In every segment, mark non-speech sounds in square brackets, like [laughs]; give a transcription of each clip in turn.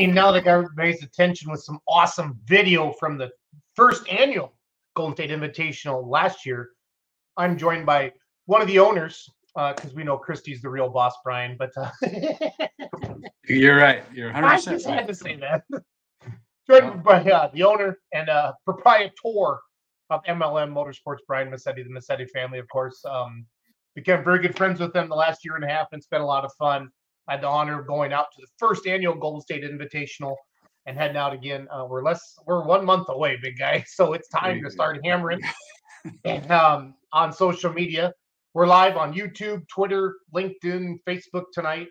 Evening. Now that got everybody's attention with some awesome video from the first annual Golden State Invitational last year. I'm joined by one of the owners because uh, we know Christy's the real boss, Brian. But uh, [laughs] you're right. You're 100. I just had to say that. [laughs] joined by uh, the owner and uh, proprietor of MLM Motorsports, Brian Massetti, the Massetti family, of course. Um, became very good friends with them the last year and a half and it's been a lot of fun. I had the honor of going out to the first annual Golden State Invitational and heading out again. Uh, we're less, we're one month away, big guy. [laughs] So it's time to start hammering. [laughs] and um, on social media, we're live on YouTube, Twitter, LinkedIn, Facebook tonight,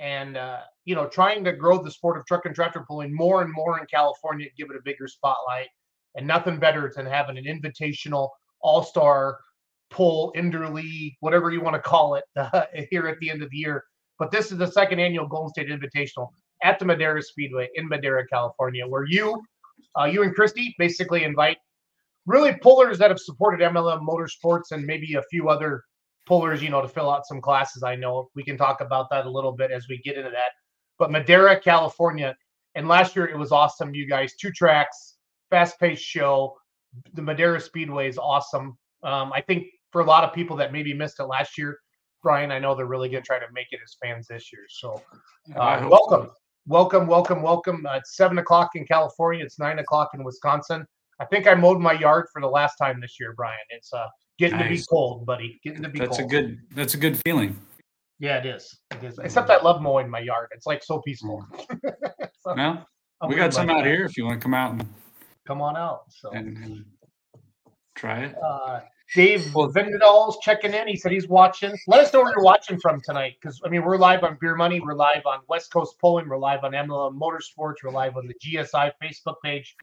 and uh, you know, trying to grow the sport of truck and tractor pulling more and more in California, give it a bigger spotlight. And nothing better than having an invitational all-star pull, Inderly, whatever you want to call it, uh, [laughs] here at the end of the year. But this is the second annual Golden State Invitational at the Madera Speedway in Madera, California, where you, uh, you and Christy, basically invite really pullers that have supported MLM Motorsports and maybe a few other pullers, you know, to fill out some classes. I know we can talk about that a little bit as we get into that. But Madera, California, and last year it was awesome. You guys, two tracks, fast-paced show. The Madera Speedway is awesome. Um, I think for a lot of people that maybe missed it last year, Brian, I know they're really going to try to make it as fans this year. So, uh, welcome, so. welcome, welcome, welcome. Uh, it's seven o'clock in California. It's nine o'clock in Wisconsin. I think I mowed my yard for the last time this year, Brian. It's uh, getting nice. to be cold, buddy. Getting to be that's cold. a good. That's a good feeling. Yeah, it is. It is. Except I love mowing my yard. It's like so peaceful. [laughs] so, well, we got some out here if you want to come out and come on out. So and, and try it. Uh, Dave Vendal's checking in. He said he's watching. Let us know where you're watching from tonight, because I mean we're live on Beer Money, we're live on West Coast Pulling, we're live on MLM Motorsports, we're live on the GSI Facebook page.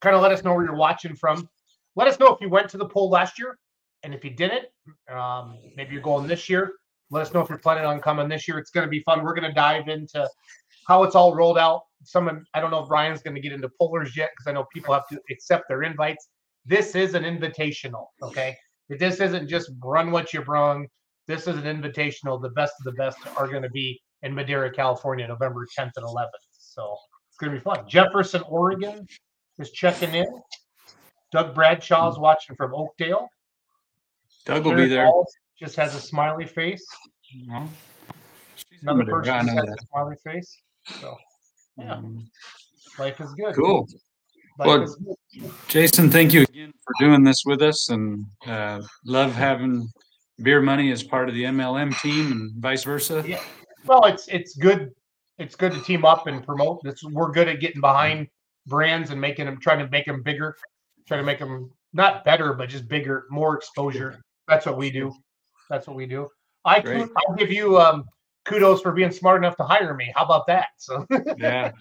Kind of let us know where you're watching from. Let us know if you went to the poll last year, and if you didn't, um, maybe you're going this year. Let us know if you're planning on coming this year. It's going to be fun. We're going to dive into how it's all rolled out. Some I don't know if Ryan's going to get into pollers yet because I know people have to accept their invites. This is an invitational, okay? This isn't just run what you brung. This is an invitational. The best of the best are going to be in Madera, California, November 10th and 11th. So it's going to be fun. Jefferson, Oregon is checking in. Doug Bradshaw's watching from Oakdale. Doug will be there. just has a smiley face. No. Another person just has a smiley face. So, yeah, um, life is good. Cool well, Jason, thank you again for doing this with us, and uh, love having beer money as part of the MLM team, and vice versa. Yeah. Well, it's it's good. It's good to team up and promote. This we're good at getting behind brands and making them, trying to make them bigger, trying to make them not better, but just bigger, more exposure. That's what we do. That's what we do. I Great. I'll give you um, kudos for being smart enough to hire me. How about that? So [laughs] yeah,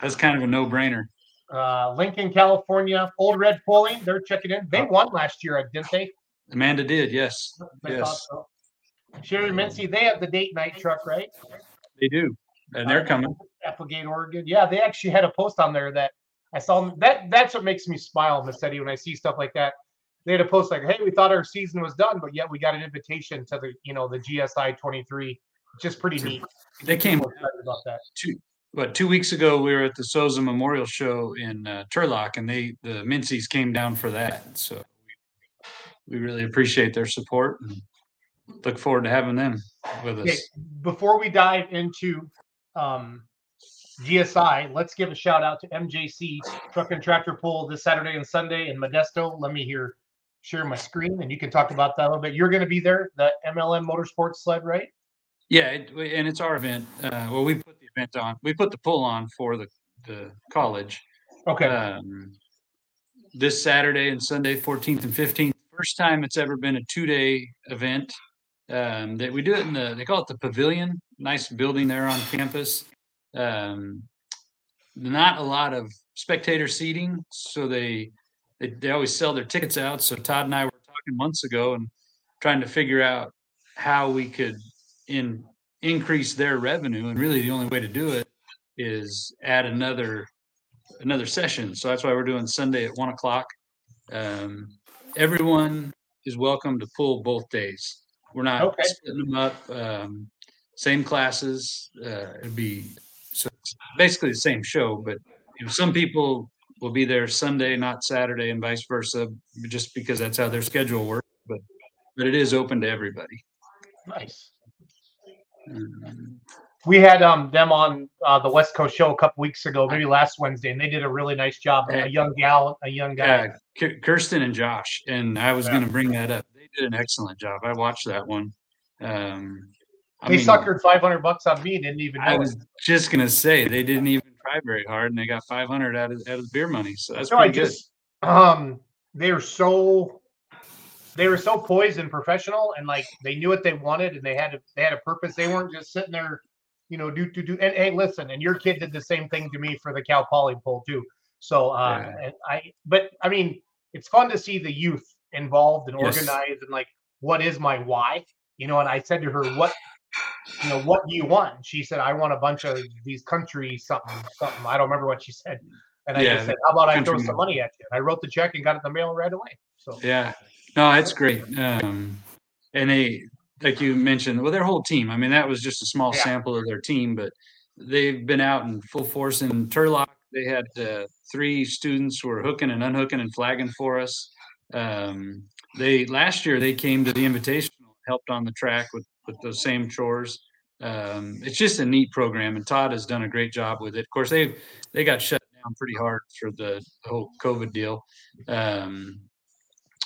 that's kind of a no brainer uh, Lincoln, California, Old Red Pulling. They're checking in. They won last year, didn't they? Amanda did, yes. I yes. So. Sherry Mincy, they have the date night truck, right? They do, and they're uh, coming. Applegate, Oregon. Yeah, they actually had a post on there that I saw. That that's what makes me smile, Massetti, when I see stuff like that. They had a post like, "Hey, we thought our season was done, but yet we got an invitation to the, you know, the GSI 23." Just pretty neat. They came about that. Two, what two weeks ago we were at the Souza Memorial Show in uh, Turlock, and they the Mincies came down for that. So we, really appreciate their support and look forward to having them with us. Okay, before we dive into um, GSI, let's give a shout out to MJC Truck and Tractor Pull this Saturday and Sunday in Modesto. Let me hear share my screen, and you can talk about that a little bit. You're going to be there, the MLM Motorsports sled, right? Yeah, it, and it's our event. Uh, well, we put event on. We put the pull on for the the college. Okay. Um, this Saturday and Sunday, 14th and 15th. First time it's ever been a two day event. Um, that we do it in the they call it the pavilion. Nice building there on campus. Um, not a lot of spectator seating, so they, they they always sell their tickets out. So Todd and I were talking months ago and trying to figure out how we could in increase their revenue. And really, the only way to do it is add another another session. So that's why we're doing Sunday at one o'clock. Um, everyone is welcome to pull both days. We're not okay. splitting them up. Um, same classes. Uh, it'd be So basically the same show, but you know, some people will be there Sunday, not Saturday, and vice versa, just because that's how their schedule works. But but it is open to everybody. Nice. Um, We had um them on uh, the West Coast show a couple weeks ago, maybe last Wednesday, and they did a really nice job. A young gal, a young guy. Yeah, Kirsten and Josh, and I was Yeah. going to bring that up. They did an excellent job. I watched that one. Um, I they mean, suckered 500 bucks on me. Didn't even know. I it. was just going to say they didn't even try very hard, and they got 500 out of out of the beer money. So that's No, I pretty good. um they are so they were so poised and professional and like they knew what they wanted and they had a they had a purpose. They weren't just sitting there, you know, do do do and hey listen, and your kid did the same thing to me for the Cal Poly poll too. So uh Yeah. and I but I mean it's fun to see the youth involved and Yes. organized and like what is my why? You know, and I said to her, What you know, what do you want? She said, I want a bunch of these country something, something. I don't remember what she said. And I Yeah, just said, How about I throw some money at you? And I wrote the check and got it in the mail right away. So Yeah, no, that's great. Um, and they, like you mentioned, well, their whole team. I mean, that was just a small Yeah. sample of their team, but they've been out in full force in Turlock. They had uh, three students who were hooking and unhooking and flagging for us. Um, they last year they came to the invitational, helped on the track with with those same chores. Um, it's just a neat program, and Todd has done a great job with it. Of course, they they got shut down pretty hard for the, the whole COVID deal. Um,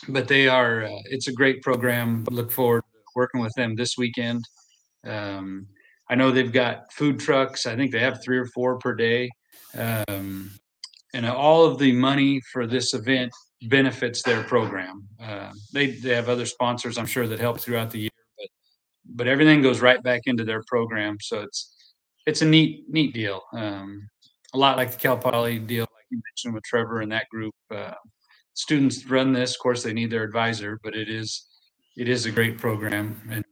but they are uh, it's a great program. Look forward to working with them this weekend. Um, i know they've got food trucks. I think they have three or four per day. Um, and all of the money for this event benefits their program. Uh, they, they have other sponsors i'm sure that help throughout the year but but everything goes right back into their program. So it's it's a neat neat deal. Um, a lot like the cal poly deal like you mentioned with trevor and that group uh, students run this. Of course, they need their advisor, but it is it is a great program. And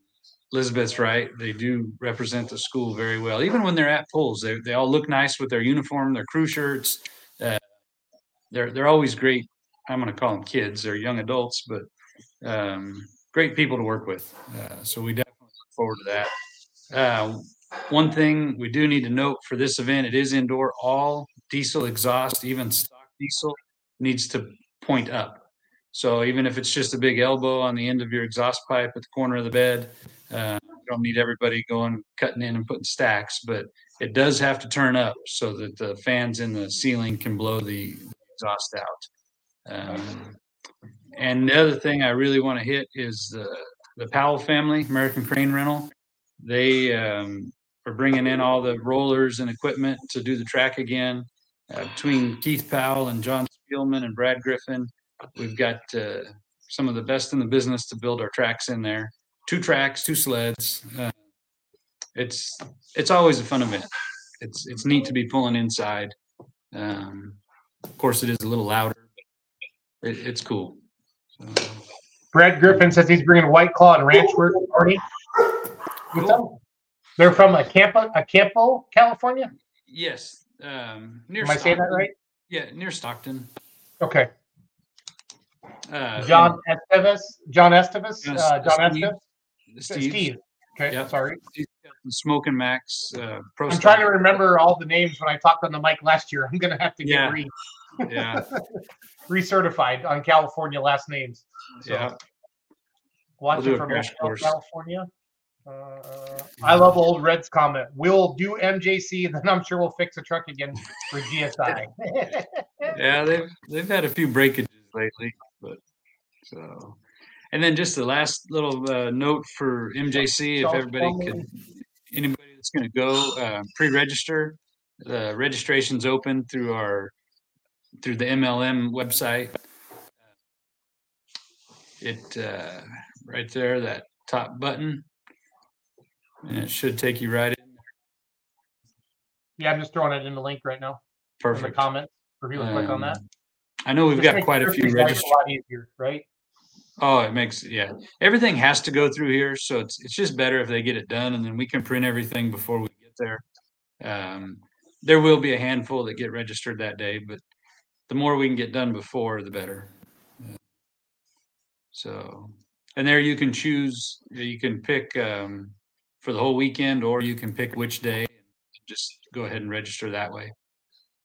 Elizabeth's right; they do represent the school very well. Even when they're at polls, they they all look nice with their uniform, their crew shirts. Uh, they're they're always great. I'm going to call them kids; they're young adults, but um, great people to work with. Uh, so we definitely look forward to that. Uh, one thing we do need to note for this event: it is indoor. All diesel exhaust, even stock diesel, needs to point up. So even if it's just a big elbow on the end of your exhaust pipe at the corner of the bed, uh, you don't need everybody going cutting in and putting stacks, but it does have to turn up so that the fans in the ceiling can blow the exhaust out. Um, and the other thing I really want to hit is the the Powell family, American Crane Rental. They um, are bringing in all the rollers and equipment to do the track again. Uh, between Keith Powell and John Spielman and Brad Griffin, we've got uh, some of the best in the business to build our tracks in there. Two tracks, two sleds. Uh, it's it's always a fun event. It's it's neat to be pulling inside. Um, of course, it is a little louder, but it, it's cool. So, Brad Griffin says he's bringing White Claw and Ranch work party. them. They're from Acampo, a Campo, California. yes, um, near. Am I saying that Stockton. right? Yeah, near Stockton. Okay. Uh, John Esteves, John Esteves, Yes, uh, John Steve. Esteves, and Steve. Steve. Okay, Yep. sorry. The Smoking Max. Uh, Pro I'm Stock. trying to remember all the names when I talked on the mic last year. I'm gonna have to get Yeah. re Yeah, [laughs] recertified on California last names. So, yeah. Watching a from crash Oakdale, course. California. Uh, I love old Red's comment. We'll do MJC, and then I'm sure we'll fix a truck again for GSI. [laughs] yeah, they've they've had a few breakages lately, but so. And then just the last little uh, note for MJC, if everybody could, anybody that's going to go, uh, pre-register. The registration's open through our through the MLM website. It uh, right there, that top button, and it should take you right in. yeah, I'm just throwing it in the link right now in the Perfect. comments for people to click on Um, that. I know we've Just got makes quite a few Christie's registered. A lot easier, right? Oh, it makes yeah. Everything has to go through here, so it's it's just better if they get it done, and then we can print everything before we get there. Um, there will be a handful that get registered that day, but the more we can get done before, the better. So, and there you can choose. You can pick um, for the whole weekend, or you can pick which day. And just go ahead and register that way.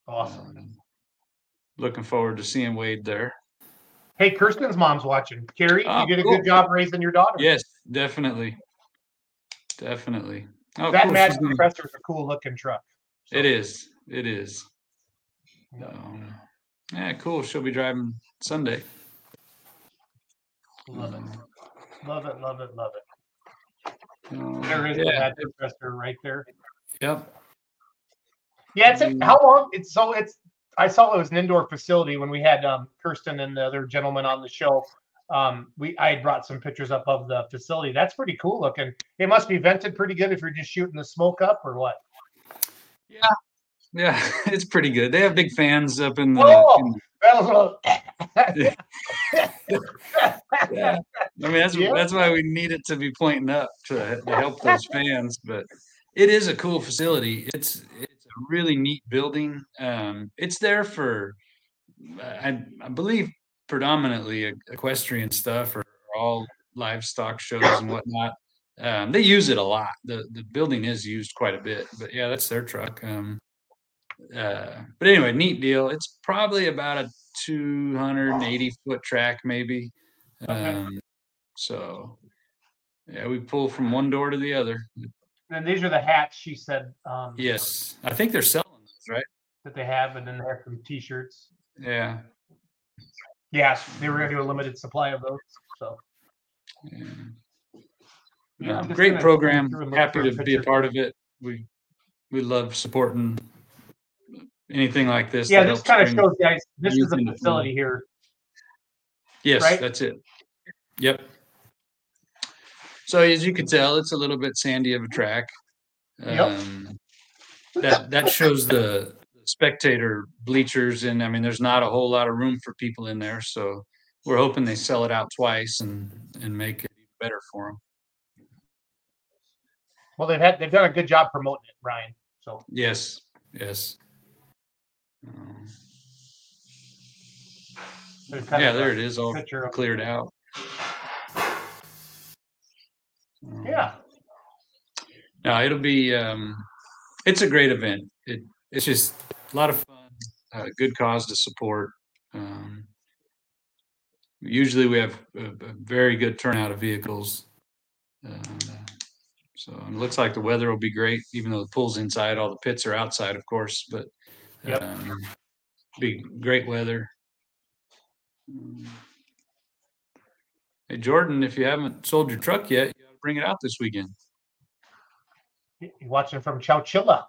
Awesome. Um, looking forward to seeing Wade there. Hey, Kirsten's mom's watching. Carrie, Oh, you did a cool. good job raising your daughter. Yes, definitely, definitely. Oh, that cool, Compressor is a cool looking truck. So, It is. It is. yeah. Um, yeah, cool. She'll be driving Sunday. Love it. Um, Love it. Love it. Love it. There is the yeah. Mad Compressor right there. Yep. Yeah, it's a, Mm. how long? It's so it's. I saw it was an indoor facility when we had um, Kirsten and the other gentleman on the show. Um, we I had brought some pictures up of the facility. That's pretty cool looking. It must be vented pretty good if you're just shooting the smoke up or what. Yeah, [laughs] it's pretty good. They have big fans up in the. Oh! in- That was a Yeah. yeah. I mean, that's Yeah. that's why we need it to be pointing up to, to help those fans. But it is a cool facility. It's it's a really neat building. Um, it's there for, I, I believe, predominantly equestrian stuff or, all livestock shows and whatnot. Um, they use it a lot. the The building is used quite a bit. But yeah, that's their truck. Um, uh, but anyway, neat deal. It's probably about a 280 foot track, maybe. Okay. Um, so yeah, we pull from one door to the other. and these are the hats she said um, Yes, I think they're selling those, right? that they have, and then they have some T-shirts. Yeah. Yes, they were gonna do a limited supply of those. So yeah. Yeah, I'm just great program. go through and look Happy to be a part of it. We we love supporting anything like this. yeah, this kind of shows guys. This is a facility here. Yes, right? that's it. Yep. So as you can tell, it's a little bit sandy of a track. Yep. Um, that that shows the spectator bleachers, and I mean, there's not a whole lot of room for people in there. So we're hoping they sell it out twice and and make it even better for them. Well, they've had they've done a good job promoting it, Ryan. So Yes, yes. Um, yeah, there it is, all cleared out. Um, Yeah, No, it'll be um it's a great event. It it's just a lot of fun, uh, good cause to support. Um usually we have a, a very good turnout of vehicles. Um, so it looks like the weather will be great, even though the pool's inside, all the pits are outside, of course, but Yep. um, be great weather. Hey Jordan, if you haven't sold your truck yet, you gotta bring it out this weekend. you're watching from Chowchilla.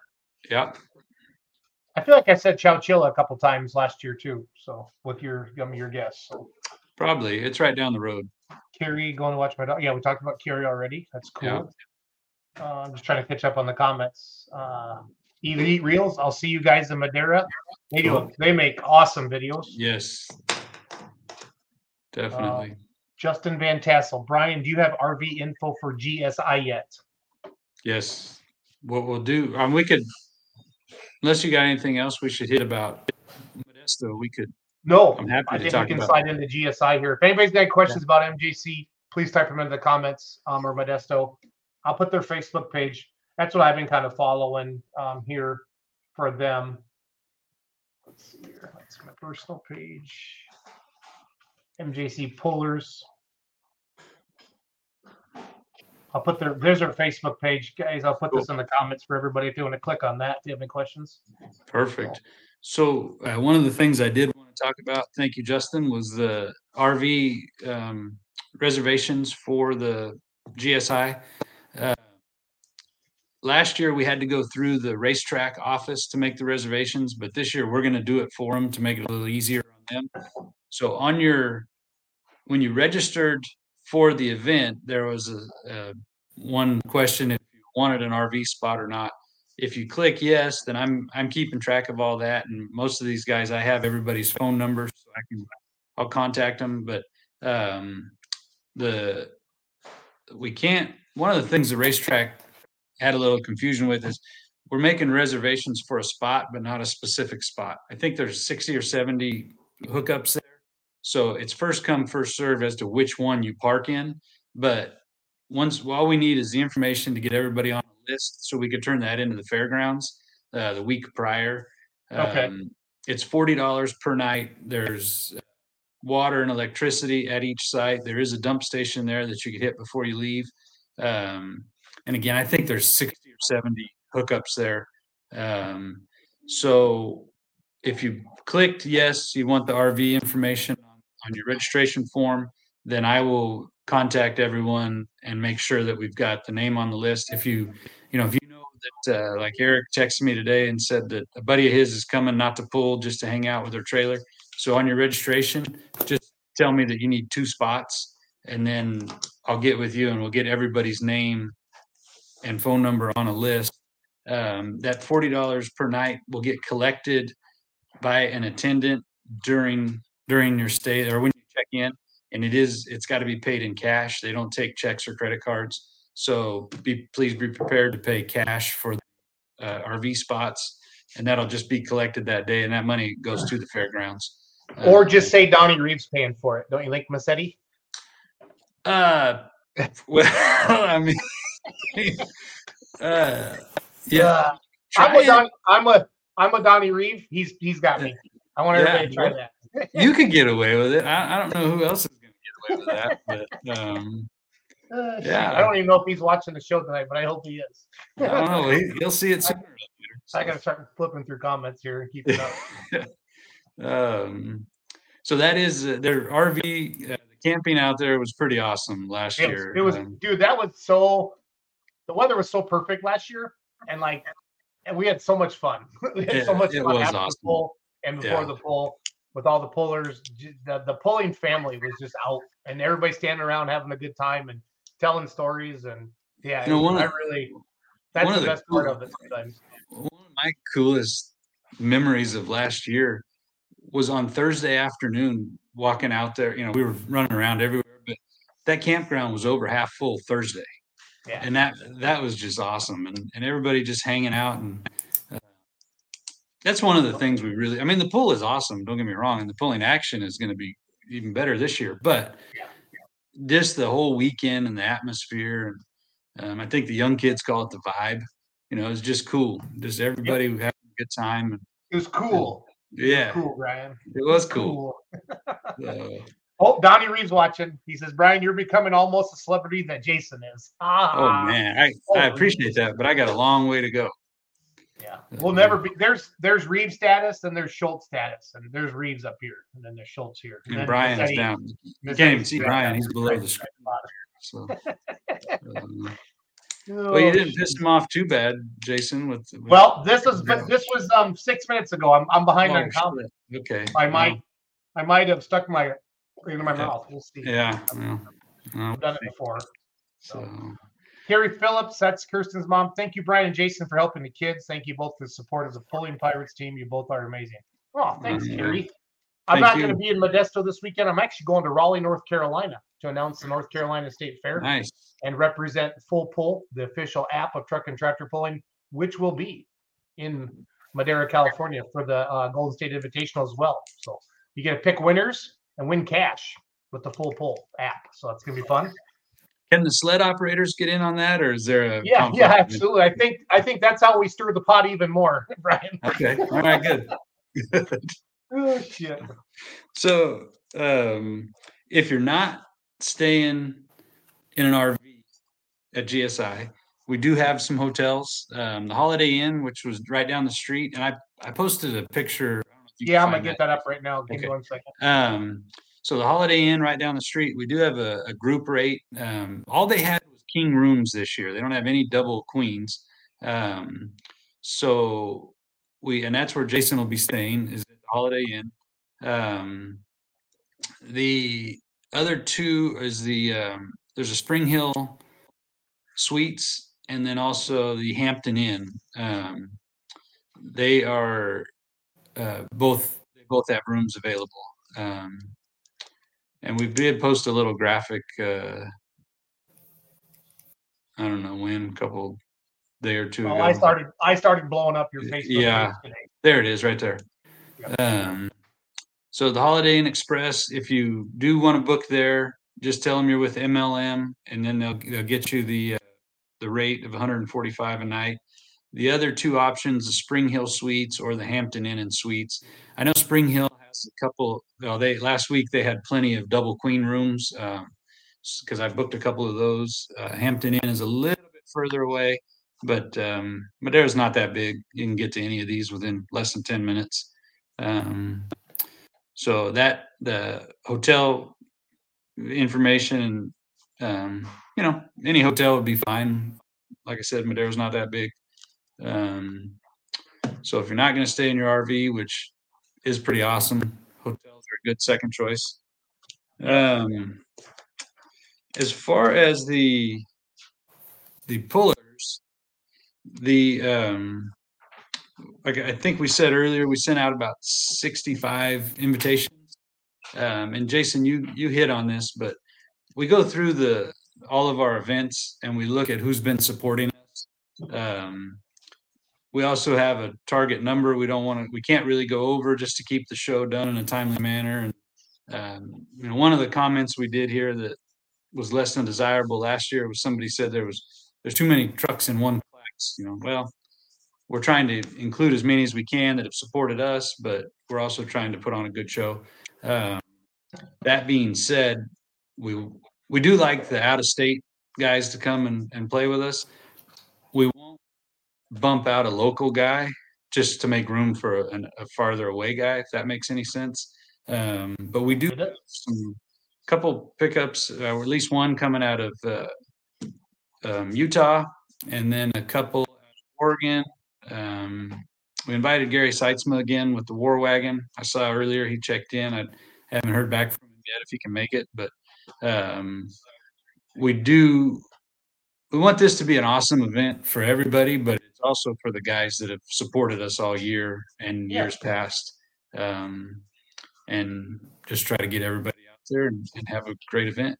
Yeah. I feel like I said Chowchilla a couple times last year too. So with your um, your guess, so Probably. It's right down the road. Carrie going to watch my dog. Yeah, we talked about Carrie already. That's Yeah. cool. Uh, I'm just trying to catch up on the comments. Uh, Elite Reels. I'll see you guys in Madera. They do. They make awesome videos. Yes. Definitely. Justin Van Tassel. Brian, do you have RV info for GSI yet? yes. What we'll do, um, we could, unless you got anything else we should hit about Modesto, we could, No, I'm happy I to think talk we can slide into GSI here. If anybody's got questions about MJC, please type them into the comments um, or Modesto. I'll put their Facebook page. That's what I've been kind of following um, here for them. Let's see here. That's my personal page. MJC Pullers. I'll put their there's their Facebook page, guys. I'll put this in the comments for everybody if you want to click on that. If you have any questions. perfect. So, uh, one of the things I did want to talk about, thank you, Justin, was the RV um, reservations for the GSI. Uh, last year we had to go through the racetrack office to make the reservations, but this year we're going to do it for them to make it a little easier on them. So on your when you registered for the event, there was a, a one question if you wanted an RV spot or not. If you click yes, then I'm I'm keeping track of all that, and most of these guys I have everybody's phone number, so I can I'll contact them. But um, the we can't. One of the things the racetrack had a little confusion with is we're making reservations for a spot, but not a specific spot. I think there's 60 or 70 hookups there. So it's first come, first serve as to which one you park in. But once all we need is the information to get everybody on the list so we could turn that into the fairgrounds. uh, the week prior. Okay. Um, it's forty dollars per night. There's water and electricity at each site. There is a dump station there that you could hit before you leave. Um, and again, I think there's sixty or seventy hookups there. Um, so if you clicked yes, you want the RV information on, on your registration form, then I will contact everyone and make sure that we've got the name on the list. If you, you know, if you know that, uh, like Eric texted me today and said that a buddy of his is coming not to pull, just to hang out with their trailer. So on your registration, just tell me that you need two spots and then I'll get with you and we'll get everybody's name and phone number on a list. Um, that forty dollars per night will get collected by an attendant during during your stay or when you check in. And it is it's got to be paid in cash. They don't take checks or credit cards. So be please be prepared to pay cash for uh, RV spots, and that'll just be collected that day, and that money goes to the fairgrounds. Or Um, just say Donnie Reeves paying for it. Don't you think, Massetti? Uh, well, [laughs] I mean, [laughs] uh, yeah. Uh, I'm it. Don, I'm a I'm a Donnie Reeve. He's he's got me. I want Yeah, everybody to try that. You could get away with it. I, I don't know who else is going to get away with that, [laughs] but um, Uh, Yeah. I don't even know if he's watching the show tonight, but I hope he is. I don't know. He, he'll see it [laughs] sooner or later. I gotta start flipping through comments here and keep it up. Um, so that is uh, their RV. Uh, camping out there was pretty awesome last It was, year. it was Um, dude, that was so the weather was so perfect last year, and like and we had so much fun. [laughs] we had so much fun after awesome. the pull and before Yeah. the pull with all the pullers. The, the pulling family was just out and everybody standing around having a good time and telling stories and yeah, You know, I really that's the the best part of it sometimes. one of my coolest memories of last year was on Thursday afternoon walking out there. You know, we were running around everywhere, but that campground was over half full Thursday. Yeah. and that that was just awesome. And, and everybody just hanging out and uh, that's one of the things we really i mean the pool is awesome don't get me wrong and the pulling action is going to be even better this year but just the whole weekend and the atmosphere and um, i think the young kids call it the vibe you know it's just cool. Just everybody having a good time and It was cool. It was yeah. cool, Brian. it was cool. [laughs] So, Oh, Donnie Reeves watching. He says, Brian, you're becoming almost a celebrity that Jason is. [laughs] oh Ah, man i i holy appreciate that but i got a long way to go Yeah, we'll never be. There's there's Reeves status and there's Schultz status, and there's Reeves up here, and then there's Schultz here. and then brian's Massetti- down you can't even see brian down. he's below the screen. So, [laughs] um, Oh, well, you didn't piss him off too bad, Jason. With, with Well, this was but this was um six minutes ago. I'm I'm behind Oh, on comment. okay. I well, might I might have stuck my into my mouth. We'll see. Yeah. Well, I've done it before. so Carrie Phillips, that's Kirsten's mom. Thank you, Brian and Jason, for helping the kids. Thank you both for the support of the Pulling Pirates team. You both are amazing. Oh, thanks, Mhm. Carrie. I'm Thank not going to be in Modesto this weekend. I'm actually going to Raleigh, North Carolina to announce the North Carolina State Fair nice. and represent Full Pull, the official app of truck and tractor pulling, which will be in Madera, California for the uh, Golden State Invitational as well. So you get to pick winners and win cash with the Full Pull app. So that's going to be fun. Can the sled operators get in on that, or is there a Yeah, conflict? yeah, absolutely. I think I think that's how we stir the pot even more, [laughs] Brian. Okay. All right. Good. Oh shit. So, um, if you're not staying in an RV at GSI, we do have some hotels. Um, the Holiday Inn, which was right down the street, and I I posted a picture. I don't know if you Yeah, I'm gonna get that up right now. Give me one second. Um, so the Holiday Inn right down the street, we do have a, a group rate. Um, all they had was king rooms this year. They don't have any double queens. Um, so we, and that's where Jason will be staying is at the Holiday Inn. Um, the other two is the, um, there's a Spring Hill Suites and then also the Hampton Inn. Um, they are, uh, both, they both have rooms available. Um, and we did post a little graphic. Uh, I don't know when, a couple day or two Well, ago. I started I started blowing up your Facebook yeah. There it is, right there. Yep. Um, so the Holiday Inn Express, if you do want to book there, just tell them you're with MLM, and then they'll they'll get you the uh, the rate of 145 a night. The other two options, the Spring Hill Suites or the Hampton Inn and Suites. I know Spring Hill has a couple. Well, they last week they had plenty of double queen rooms because I booked a couple of those. Uh, Hampton Inn is a little bit further away, but um, Madera's not that big. You can get to any of these within less than ten minutes. Um, so that the hotel information, um, you know, any hotel would be fine. Like I said, Madera's not that big. Um, so if you're not going to stay in your RV, which is pretty awesome, hotels are a good second choice. Um, as far as the the pullers, the um, like I think we said earlier, we sent out about 65 invitations. Um, and Jason, you you hit on this, but we go through the all of our events and we look at who's been supporting us. Um, we also have a target number. We don't want to. We can't really go over just to keep the show done in a timely manner. And um, you know, one of the comments we did here that was less than desirable last year was somebody said there was there's too many trucks in one class. You know, well, we're trying to include as many as we can that have supported us, but we're also trying to put on a good show. Um, that being said, we we do like the out of state guys to come and, and play with us. We bump out a local guy just to make room for a, a farther away guy, if that makes any sense. Um, but we do have some couple pickups, uh, or at least one coming out of uh, um, Utah, and then a couple Oregon. Um, we invited Gary Seitzma again with the War Wagon. I saw earlier he checked in. I haven't heard back from him yet if he can make it, but um, we do. We want this to be an awesome event for everybody, but also for the guys that have supported us all year and Yeah. years past, um, and just try to get everybody out there and, and have a great event.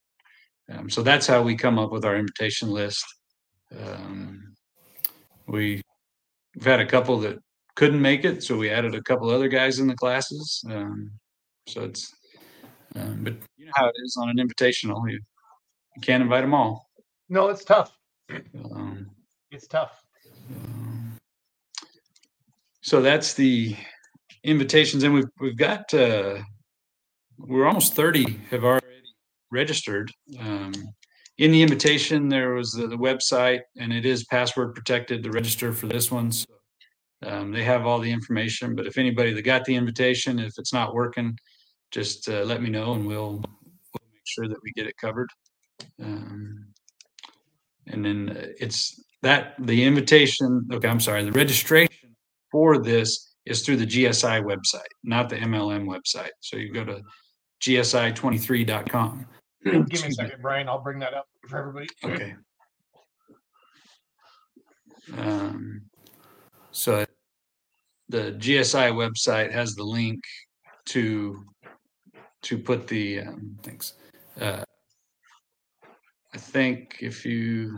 Um, so that's how we come up with our invitation list. Um, we we've had a couple that couldn't make it, so we added a couple other guys in the classes. Um, so it's, um, but you know how it is on an invitational. You, you can't invite them all. No, it's tough. Um, It's tough. So that's the invitations, and we've we've got uh, we're almost thirty have already registered. Um, in the invitation, there was the, the website, and it is password protected to register for this one. So, um, they have all the information. But if anybody that got the invitation, if it's not working, just uh, let me know, and we'll, we'll make sure that we get it covered. Um, and then uh, it's that the invitation. Okay, I'm sorry. The registration for this is through the GSI website, not the MLM website. So you go to gsi23.com. Give me a second, Brian. I'll bring that up for everybody. Okay. Um, so the GSI website has the link to to put the um, thanks. Uh, I think if you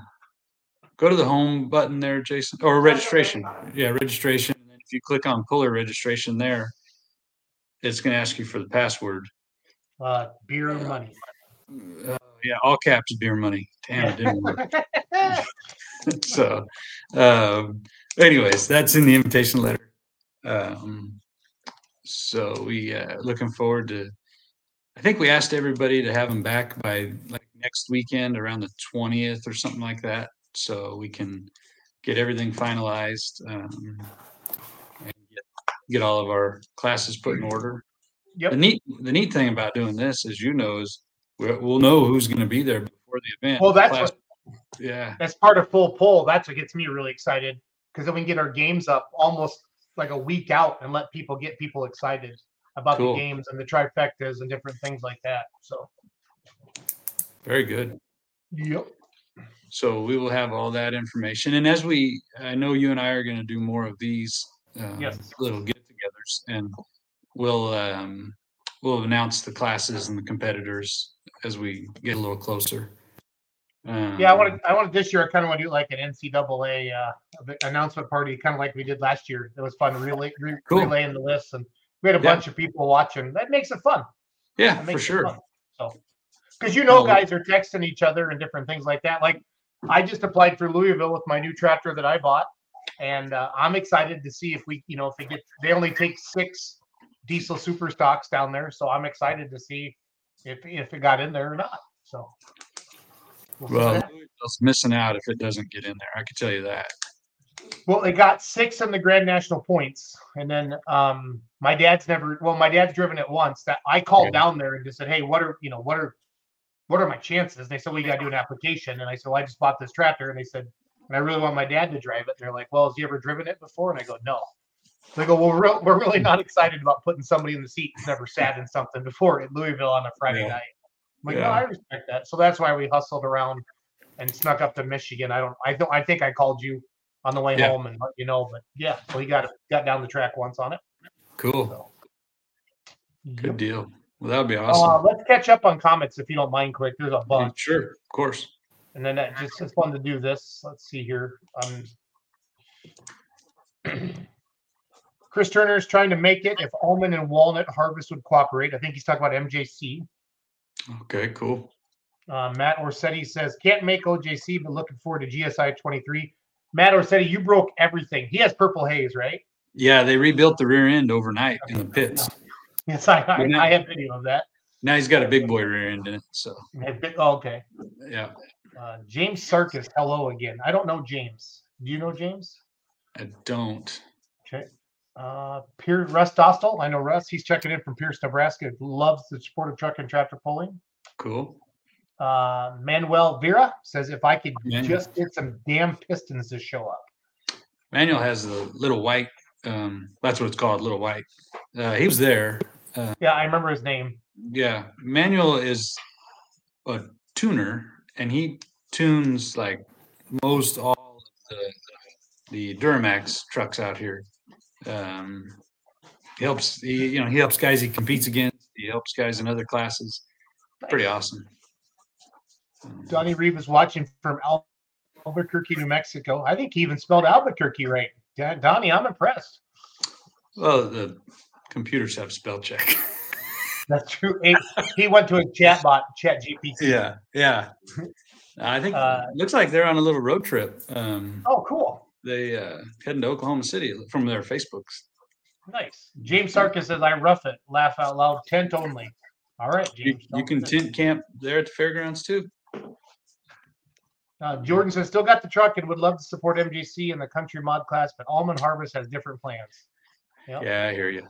go to the home button there, Jason, or registration, yeah, registration. If you click on puller registration there, it's going to ask you for the password. Uh, beer money. Uh, yeah, all caps beer money. Damn, it didn't work. [laughs] [laughs] so um anyways that's in the invitation letter um so we uh looking forward to i think we asked everybody to have them back by like next weekend around the 20th or something like that so we can get everything finalized um get, all of our classes put in mm-hmm. order the Yep. neat the neat thing about doing this as you know is we'll, we'll know who's going to be there before the event Well, that's Class- what, yeah that's part of full pull. That's what gets me really excited because then we can get our games up almost like a week out and let people get people excited about Cool. the games and the trifectas and different things like that. So, very good yep. So we will have all that information. And as we, I know you and I are going to do more of these um, Yes. little get-togethers, and we'll um, we'll announce the classes and the competitors as we get a little closer. Um, Yeah, I want to. I want this year. I kind of want to do like an NCAA uh, announcement party, kind of like we did last year. It was fun Really, relay, re- Cool. relaying the lists, and we had a Yeah. bunch of people watching. That makes it fun. Yeah, for sure. fun. So, because you know, Well- guys are texting each other and different things like that. Like, I just applied for Louisville with my new tractor that I bought, and uh, I'm excited to see if we, you know, if they get, they only take six diesel super stocks down there, so I'm excited to see if if it got in there or not. So, we'll Well. Louisville's missing out if it doesn't get in there. I can tell you that. Well, they got six in the Grand National points, and then um, my dad's never. Well, my dad's driven it once. That I called Yeah. down there and just said, "Hey, what are you know what are what are my chances?" And They said, "Well, you got to do an application." And I said, "Well, I just bought this tractor," and they said, "And I really want my dad to drive it." They're like, "Well, has he ever driven it before?" And I go, "No." They go, "Well, we're, we're really not excited about putting somebody in the seat who's never sat in something before at Louisville on a Friday Yeah. night." I'm like, Yeah. "No, I respect that." So that's why we hustled around and snuck up to Michigan. I don't. I don't. I think I called you on the way Yeah. home and let you know. But yeah, we he got got down the track once on it. Cool. Yep. Good deal. Well, that would be Uh, awesome. let's catch up on comments if you don't mind, quick. There's a bunch, sure. Of course. And then that just it's fun to do this. Let's see here. Um, [clears throat] Chris Turner is trying to make it if almond and walnut harvest would cooperate. I think he's talking about MJC. Okay, cool. Uh, Matt Orsetti says can't make OJC, but looking forward to GSI 23. Matt Orsetti, you broke everything. He has purple haze, right? Yeah, they rebuilt the rear end overnight in the pits. [laughs] Yes, I I, now- I have video of that. Now he's got a big boy rear end in it. So I have vi- oh, okay. yeah, Uh, James Sarkis, hello again. I don't know James. Do you know James? I don't. Okay. Uh, Pier Russ Dostal. I know Russ. He's checking in from Pierce, Nebraska. Loves the sport of truck and tractor pulling. Cool. Uh, Manuel Vera says if I could Manuel. just get some damn pistons to show up. Manuel has the little white. Um, that's what it's called, little white. Uh, he was there. Yeah, I remember his name. Yeah, Manuel is a tuner, and he tunes like most all of the the Duramax trucks out here. Um, he helps. He, you know, he helps guys he competes against. He helps guys in other classes. Pretty awesome. Donnie Reeve is watching from Al- Albuquerque, New Mexico. I think he even spelled Albuquerque right. Don- Donnie, I'm impressed. Well, the computers have spell check. [laughs] That's true. He, he went to a chatbot, Chat GPT. yeah, yeah. I think Uh, looks like they're on a little road trip. Um, Oh, cool. they uh, heading to Oklahoma City from their Facebooks. Nice. James Sarkis says, I rough it. Laugh out loud. Tent only. All right, You, James. you don't can tent camp there at the fairgrounds too. Uh, Jordan says, still got the truck and would love to support MJC in the country mod class, but Almond Harvest has different plans. Yep. Yeah, I hear you.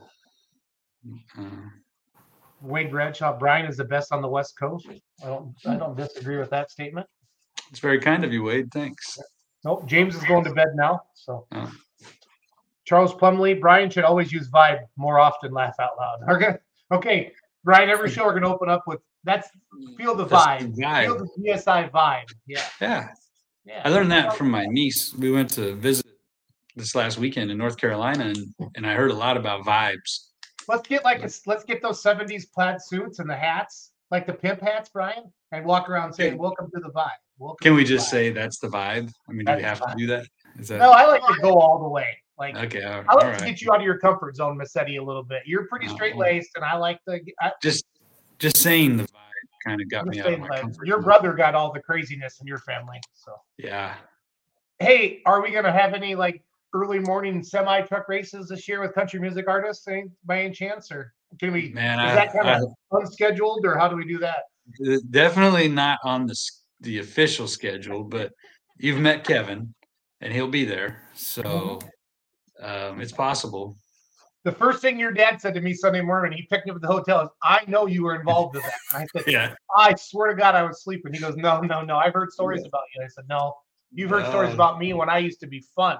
Wade Bradshaw, Brian is the best on the West Coast. I don't, I don't disagree with that statement. it's very kind of you, Wade. Thanks. Nope. James is going to bed now. So, Oh. Charles Plumley, Brian should always use vibe more often. Laugh out loud. [laughs] Okay. Okay. Brian, every show we're to open up with that's feel the vibe. the vibe. Feel the PSI vibe. Yeah. Yeah, Yeah. I learned that from my niece. We went to visit this last weekend in North Carolina, and and I heard a lot about vibes. Let's get like a, let's get those 70s plaid suits and the hats, like the pimp hats, Brian, and walk around saying, Okay. Welcome to the vibe. Welcome Can we just vibe." say that's the vibe? I mean, do we have to do that? Is that No, I like to go all the way. Like okay? All, I all like to right. get you out of your comfort zone, Massetti, a little bit. You're pretty Oh, straight laced, and I like the. I, Just just saying the vibe kind of got me out of my like, comfort your zone. brother got all the craziness in your family. So, Yeah. hey, are we gonna have any like early morning semi truck races this year with country music artists? Any, by any chance, or can we? Man, is I, that kind I, of unscheduled, or how do we do that? Uh, definitely not on the the official schedule, but you've met Kevin, and he'll be there, so um, it's possible. The first thing your dad said to me Sunday morning, he picked me up at the hotel, is, "I know you were involved with that." And I said, [laughs] Yeah, "I swear to God, I was sleeping." He goes, "No, no, no. I've heard stories about you." I said, "No, you've heard stories about me when I used to be fun,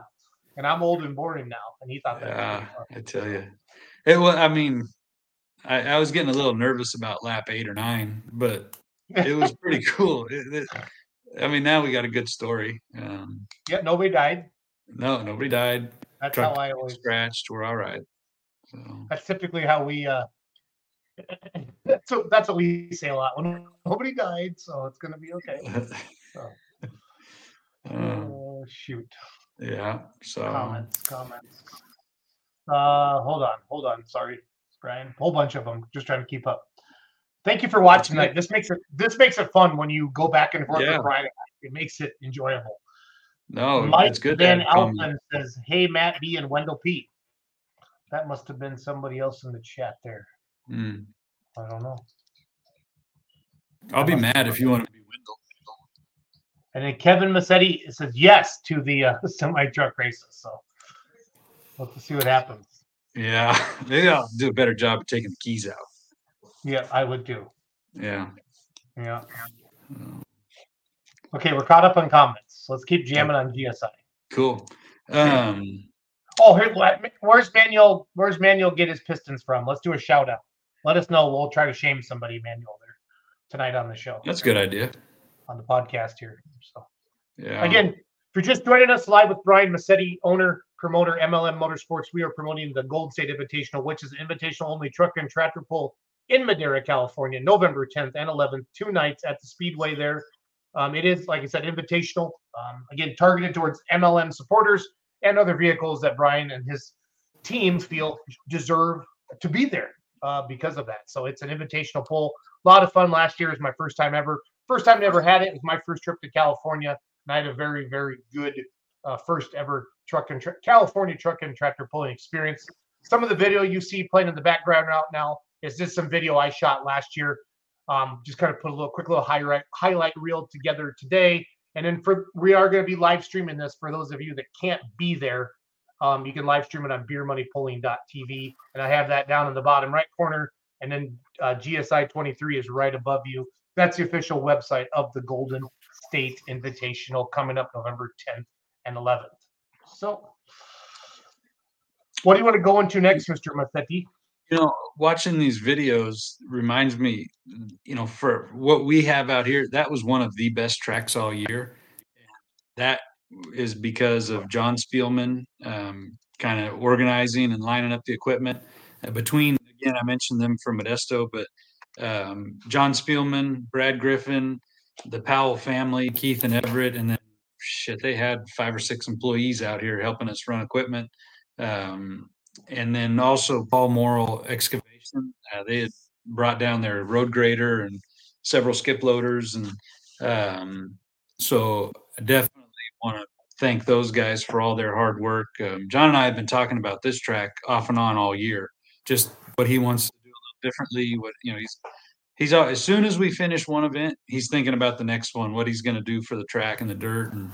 and I'm old and boring now." And he thought that. yeah. I tell you, it was. I mean, I, I was getting a little nervous about lap eight or nine, but it was [laughs] pretty cool. It- it- I mean, now we got a good story. Um, yeah, nobody died. no, nobody died. That's Truck how I always. scratched. We're all right. So That's typically how we. uh [coughs] That's what, that's what we say a lot. When nobody died, so it's gonna be okay. [laughs] So. uh, Oh shoot. Yeah. So Comments. Comments. Uh, hold on, hold on. Sorry, Brian. Whole bunch of them. Just trying to keep up. Thank you for watching tonight. This makes it this makes it fun when you go back and forth Yeah. with Brian. It makes it enjoyable. No, Mike it's good. to Van have says, "Hey Matt B and Wendell P." That must have been somebody else in the chat there. Mm. I don't know. I'll be mad if you want to be Wendell. And then Kevin Massetti says yes to the uh, [laughs] semi truck races. So we'll see what happens. Yeah, [laughs] maybe I'll do a better job of taking the keys out. Yeah, I would do. Yeah. Yeah. Okay, we're caught up on comments. Let's keep jamming on GSI. Cool. Um, Oh, here, where's Manuel? Where's Manuel get his Pistons from? Let's do a shout out. Let us know. We'll try to shame somebody, Manuel, there tonight on the show, that's a good idea. On the podcast here. So Yeah. again, if you're just joining us live with Brian Massetti, owner, promoter, MLM Motorsports, we are promoting the Gold State Invitational, which is an invitational only truck and tractor pull in Madera, California, November 10th and 11th, two nights at the Speedway there. Um, it is, like I said, invitational. Um, again, targeted towards MLM supporters and other vehicles that Brian and his team feel deserve to be there uh, because of that. So it's an invitational pull. A lot of fun. Last year was my first time ever. First time I ever had it. It was my first trip to California, and I had a very, very good uh, first ever truck and tra- California truck and tractor pulling experience. Some of the video you see playing in the background out now is just some video I shot last year. Um, just kind of put a little quick little highlight highlight reel together today. And then for we are going to be live streaming this for those of you that can't be there. Um, you can live stream it on beermoneypulling.tv. And I have that down in the bottom right corner. And then uh, GSI 23 is right above you. That's the official website of the Golden State Invitational coming up November 10th and 11th. So, what do you want to go into next, Mr. Massetti? you know, watching these videos reminds me, you know, for what we have out here, that was one of the best tracks all year. That is because of John Spielman um, kind of organizing and lining up the equipment. Uh, between, again, I mentioned them from Modesto, but um, John Spielman, Brad Griffin, the Powell family, Keith and Everett, and then shit, they had five or six employees out here helping us run equipment. Um, and then also Paul Morrill Excavation. Uh, they had brought down their road grader and several skip loaders, and um, so I definitely want to thank those guys for all their hard work. Um, John and I have been talking about this track off and on all year, just what he wants to differently. What you know, he's he's al- as soon as we finish one event, he's thinking about the next one, what he's going to do for the track and the dirt and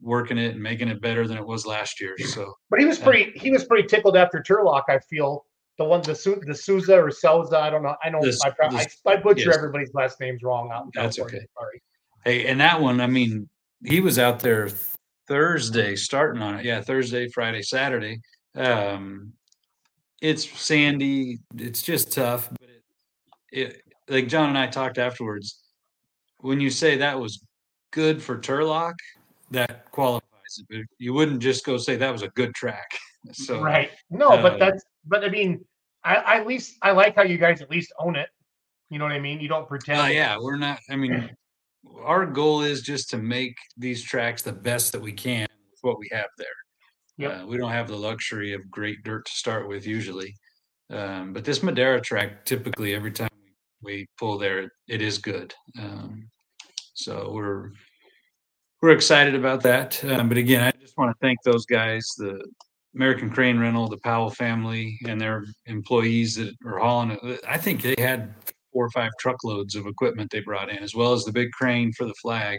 working it and making it better than it was last year. So But he was pretty. He was pretty tickled after Turlock. I feel the one the Su- the Souza or Souza. I don't know. I know This- I, pro- I, this- I butcher yes. everybody's last names wrong out in That's okay. Sorry. Hey, and that one, I mean, he was out there Thursday starting on it. Yeah, Thursday, Friday, Saturday. Um, it's sandy. It's just tough. But it, it, like John and I talked afterwards. When you say that was good for Turlock, that qualifies it. But you wouldn't just go say that was a good track. [laughs] So right. No, uh, but that's. But I mean, I, I at least I like how you guys at least own it. You know what I mean? You don't pretend. Uh, yeah, we're not. I mean, our goal is just to make these tracks the best that we can with what we have there. Yep. Uh, we don't have the luxury of great dirt to start with usually, um, but this Madera track typically every time we, pull there, it is good. Um, so we're we're excited about that. Um, but again, I just want to thank those guys, the American Crane Rental, the Powell family, and their employees that are hauling it. I think they had four or five truckloads of equipment they brought in, as well as the big crane for the flag.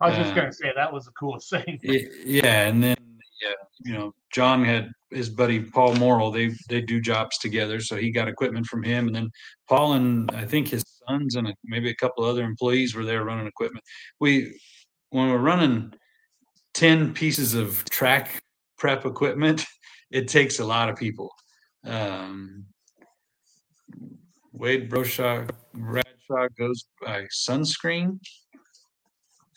I was just uh, gonna say that was the coolest [laughs] thing. Y- Yeah, and then yeah, you know, John had his buddy Paul Morrill. They they do jobs together, so he got equipment from him, and then Paul and I think his sons and maybe a couple other employees were there running equipment. We when we're running ten pieces of track prep equipment, [laughs] it takes a lot of people. Um, Wade Broshaw Bradshaw goes by sunscreen.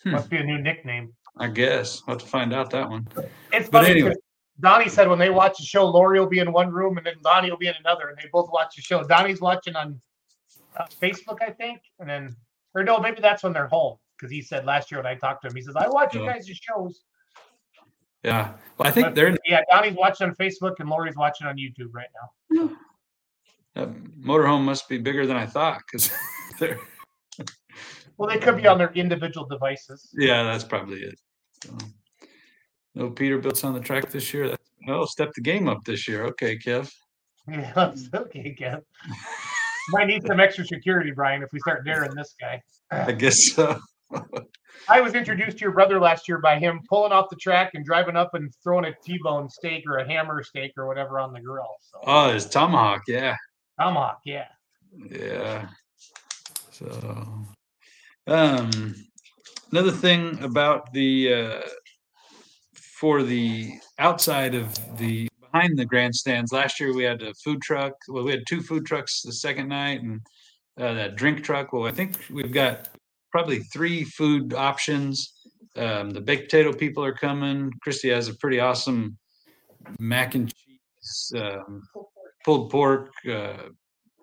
Hmm. Must be a new nickname. I guess I'll have to find out that one. It's But funny anyway. because Donnie said when they watch the show, Lori will be in one room and then Donnie will be in another, and they both watch the show. Donnie's watching on uh, Facebook, I think, and then or no, maybe that's when they're home because he said last year when I talked to him, he says I watch you guys' shows. Yeah. Well, I think But, they're yeah, Donnie's watching on Facebook and Lori's watching on YouTube right now. uh, motorhome must be bigger than I thought because [laughs] they're Well, they could be on their individual devices. yeah, that's probably it. So, No Peterbilt's on the track this year. That's, oh, step the game up this year. Okay, Kev. Yeah, [laughs] okay, Kev. Might need some extra security, Brian, if we start daring this guy. I guess so. [laughs] I was introduced to your brother last year by him pulling off the track and driving up and throwing a T-bone steak or a hammer steak or whatever on the grill. So Oh, it's tomahawk. Yeah. tomahawk, yeah. Yeah. So, um, another thing about the uh, for the outside of the behind the grandstands. Last year we had a food truck. Well, we had two food trucks the second night, and uh, that drink truck. Well, I think we've got probably three food options. Um, the baked potato people are coming. Christy has a pretty awesome mac and cheese, um, pulled pork, uh,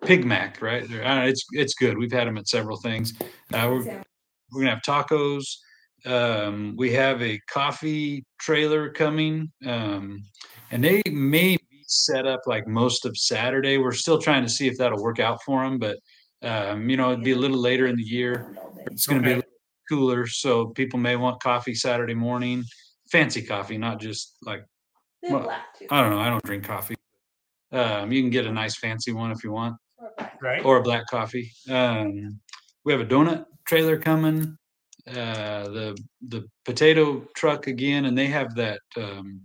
pig mac, right? Know, it's it's good. We've had them at several things. Uh, we're, we're gonna have tacos. Um, we have a coffee trailer coming, um, and they may be set up like most of Saturday. We're still trying to see if that'll work out for them, but um, you know, it'd be a little later in the year. It's going to be a little cooler, so people may want coffee Saturday morning. Fancy coffee, not just like Well, black. I don't know. I don't drink coffee. Um, you can get a nice fancy one if you want, or black. Right? or a black coffee. Um, we have a donut trailer coming. Uh, the the potato truck again, and they have that. Um,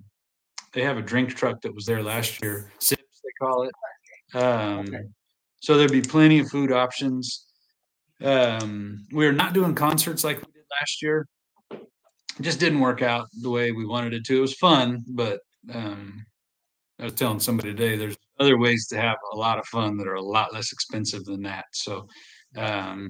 they have a drink truck that was there last year. Sips they call it. Um, Okay. So there'd be plenty of food options. Um, we're not doing concerts like we did last year. It just didn't work out the way we wanted it to. It was fun, but um, I was telling somebody today there's other ways to have a lot of fun that are a lot less expensive than that. So um,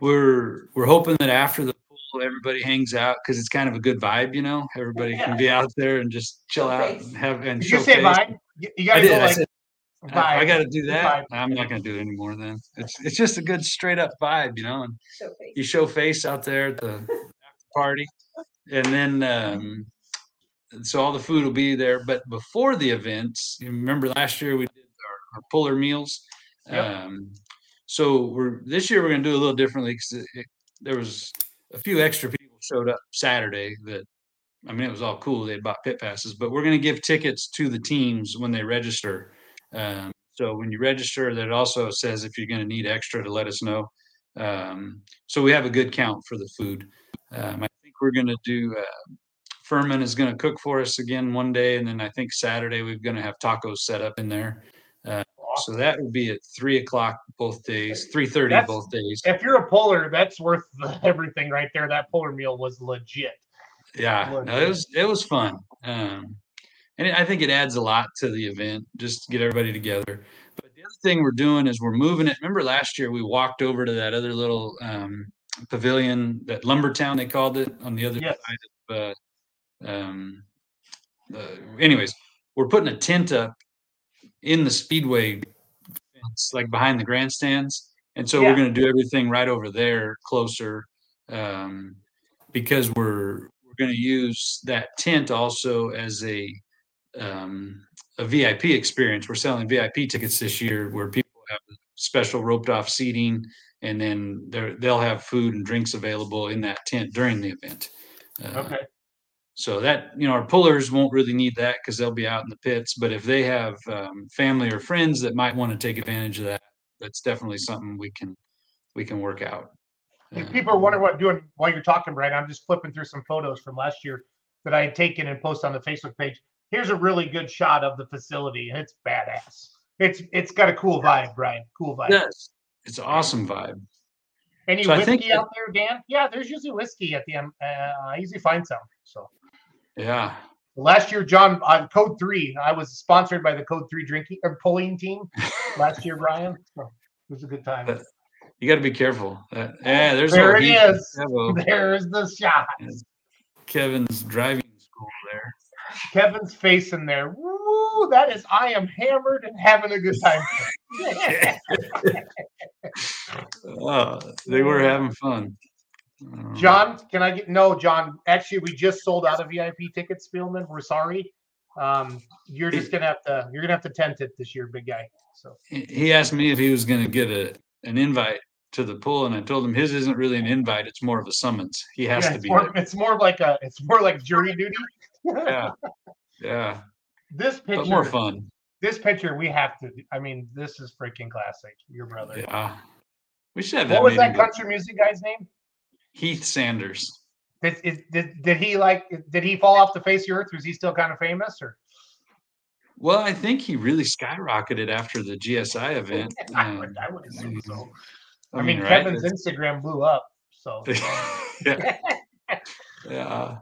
we're we're hoping that after the pool everybody hangs out because it's kind of a good vibe, you know. Everybody Yeah. can be out there and just chill out and have and Did show you say face. vibe? You, you I gotta did. go I like said vibe. I, I got to do that. Vibe. I'm not going to do it anymore. Then it's it's just a good straight up vibe, you know. And Show you show face out there at the after party, and then um, so all the food will be there. But before the events, you remember last year we did our, our puller meals. Yep. Um, so we're this year we're going to do a little differently because there was a few extra people showed up Saturday that. I mean, it was all cool. They bought pit passes, but we're going to give tickets to the teams when they register. Um, so when you register, that also says if you're going to need extra to let us know. Um, so we have a good count for the food. Um, I think we're going to do. Uh, Furman is going to cook for us again one day, and then I think Saturday we're going to have tacos set up in there. So that would be at three o'clock both days, three thirty both days. If you're a puller, that's worth [laughs] everything right there. That puller meal was legit. Yeah, Would no, it was it was fun, um, and I think it adds a lot to the event just to get everybody together. But the other thing we're doing is we're moving it. Remember last year we walked over to that other little um, pavilion, that lumber town they called it, on the other Yes. side of. Uh, um, uh, anyways, we're putting a tent up in the speedway, it's like behind the grandstands, and so Yeah. we're going to do everything right over there, closer. Um, because we're we're going to use that tent also as a um, a VIP experience. We're selling VIP tickets this year where people have special roped off seating, and then they'll have food and drinks available in that tent during the event. Uh, Okay. So that you know, our pullers won't really need that because they'll be out in the pits. But if they have um, family or friends that might want to take advantage of that, that's definitely something we can we can work out. If Uh, people are wondering what doing while you're talking, Brian, I'm just flipping through some photos from last year that I had taken and posted on the Facebook page. Here's a really good shot of the facility, and it's badass. It's it's got a cool vibe, Brian. Cool vibe. Yes, it's an awesome vibe. Any So I whiskey out there, Dan? Yeah, there's usually whiskey at the end. Uh, I usually find some. So Yeah, last year, John on Code Three, I was sponsored by the Code Three drinking or pulling team [laughs] last year, Brian. So it was a good time. But- you got to be careful. Uh, yeah, there's There old it Heath is. [laughs] There's the shot. Kevin's driving school there. Kevin's face in there. Woo! That is, I am hammered and having a good time. [laughs] Oh, they were having fun. Um, John, can I get no, John? Actually, we just sold out of VIP tickets, Spielman. We're sorry. Um, you're just gonna have to you're gonna have to tent it this year, big guy. So he- asked me if he was going to get a an invite to the pool, and I told him his isn't really an invite; it's more of a summons. He has yeah, to be. more it's more like a it's more like jury duty. Yeah. [laughs] Yeah. This But more fun. this picture, we have to. I mean, this is freaking classic. Your brother. Yeah. We should have What that. was that country music guy's name? Heath Sanders. Did, is, did did he like? Did he fall off the face of the earth? Was he still kind of famous, or Well, I think he really skyrocketed after the GSI event. [laughs] I would, I would assume so. I I mean, mean, right? Kevin's Instagram blew up. So, [laughs] yeah. Yeah.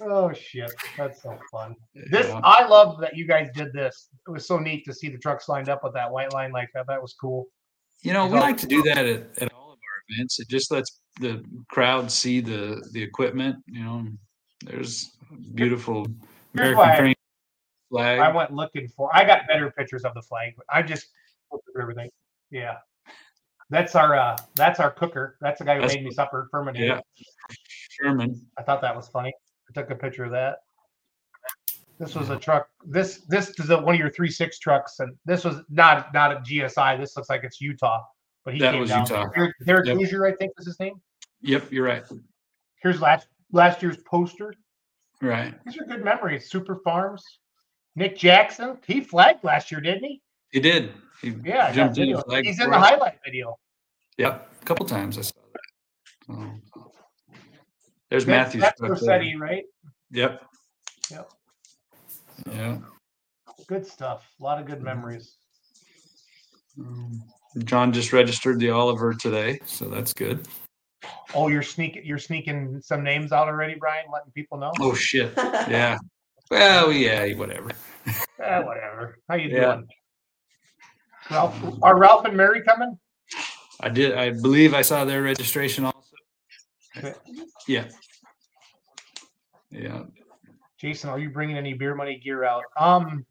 oh shit, that's so fun. This yeah. I love that you guys did this. It was so neat to see the trucks lined up with that white line like that. That was cool. You know, we like to do that at, at all of our events. It just lets the crowd see the the equipment. You know, there's beautiful Here's American flag. I went looking for. I got better pictures of the flag, but I just looked everything. Yeah, that's our uh that's our cooker. That's the guy who That's- made me supper. Furman. yeah, Sherman. I thought that was funny. I took a picture of that. This was a truck. This this is a, one of your three six trucks, and this was not not a GSI. This looks like it's Utah, but he That came was down. Utah. Derek, Derek Yep. Hoosier, I think was his name. Yep, you're right. Here's last last year's poster. Right. These are good memories. Super Farms. Nick Jackson, he flagged last year, didn't he? He did. He Yeah, jumped in. He's in the us. highlight video. Yep, a couple times I saw that. Oh, so, there's Matthew's. That's. Rossetti, right? Yep. Yep. Yeah. Good stuff. A lot of good mm-hmm. memories. Um, John just registered the Oliver today, so that's good. Oh, you're sneaking you're sneaking some names out already, Brian, letting people know. Oh shit. [laughs] Yeah. Well, yeah, whatever. Eh, whatever. How you Yeah. doing? Ralph, are Ralph and Mary coming? I did. I believe I saw their registration also. Okay. Yeah. Yeah. Jason, are you bringing any beer money gear out? Um,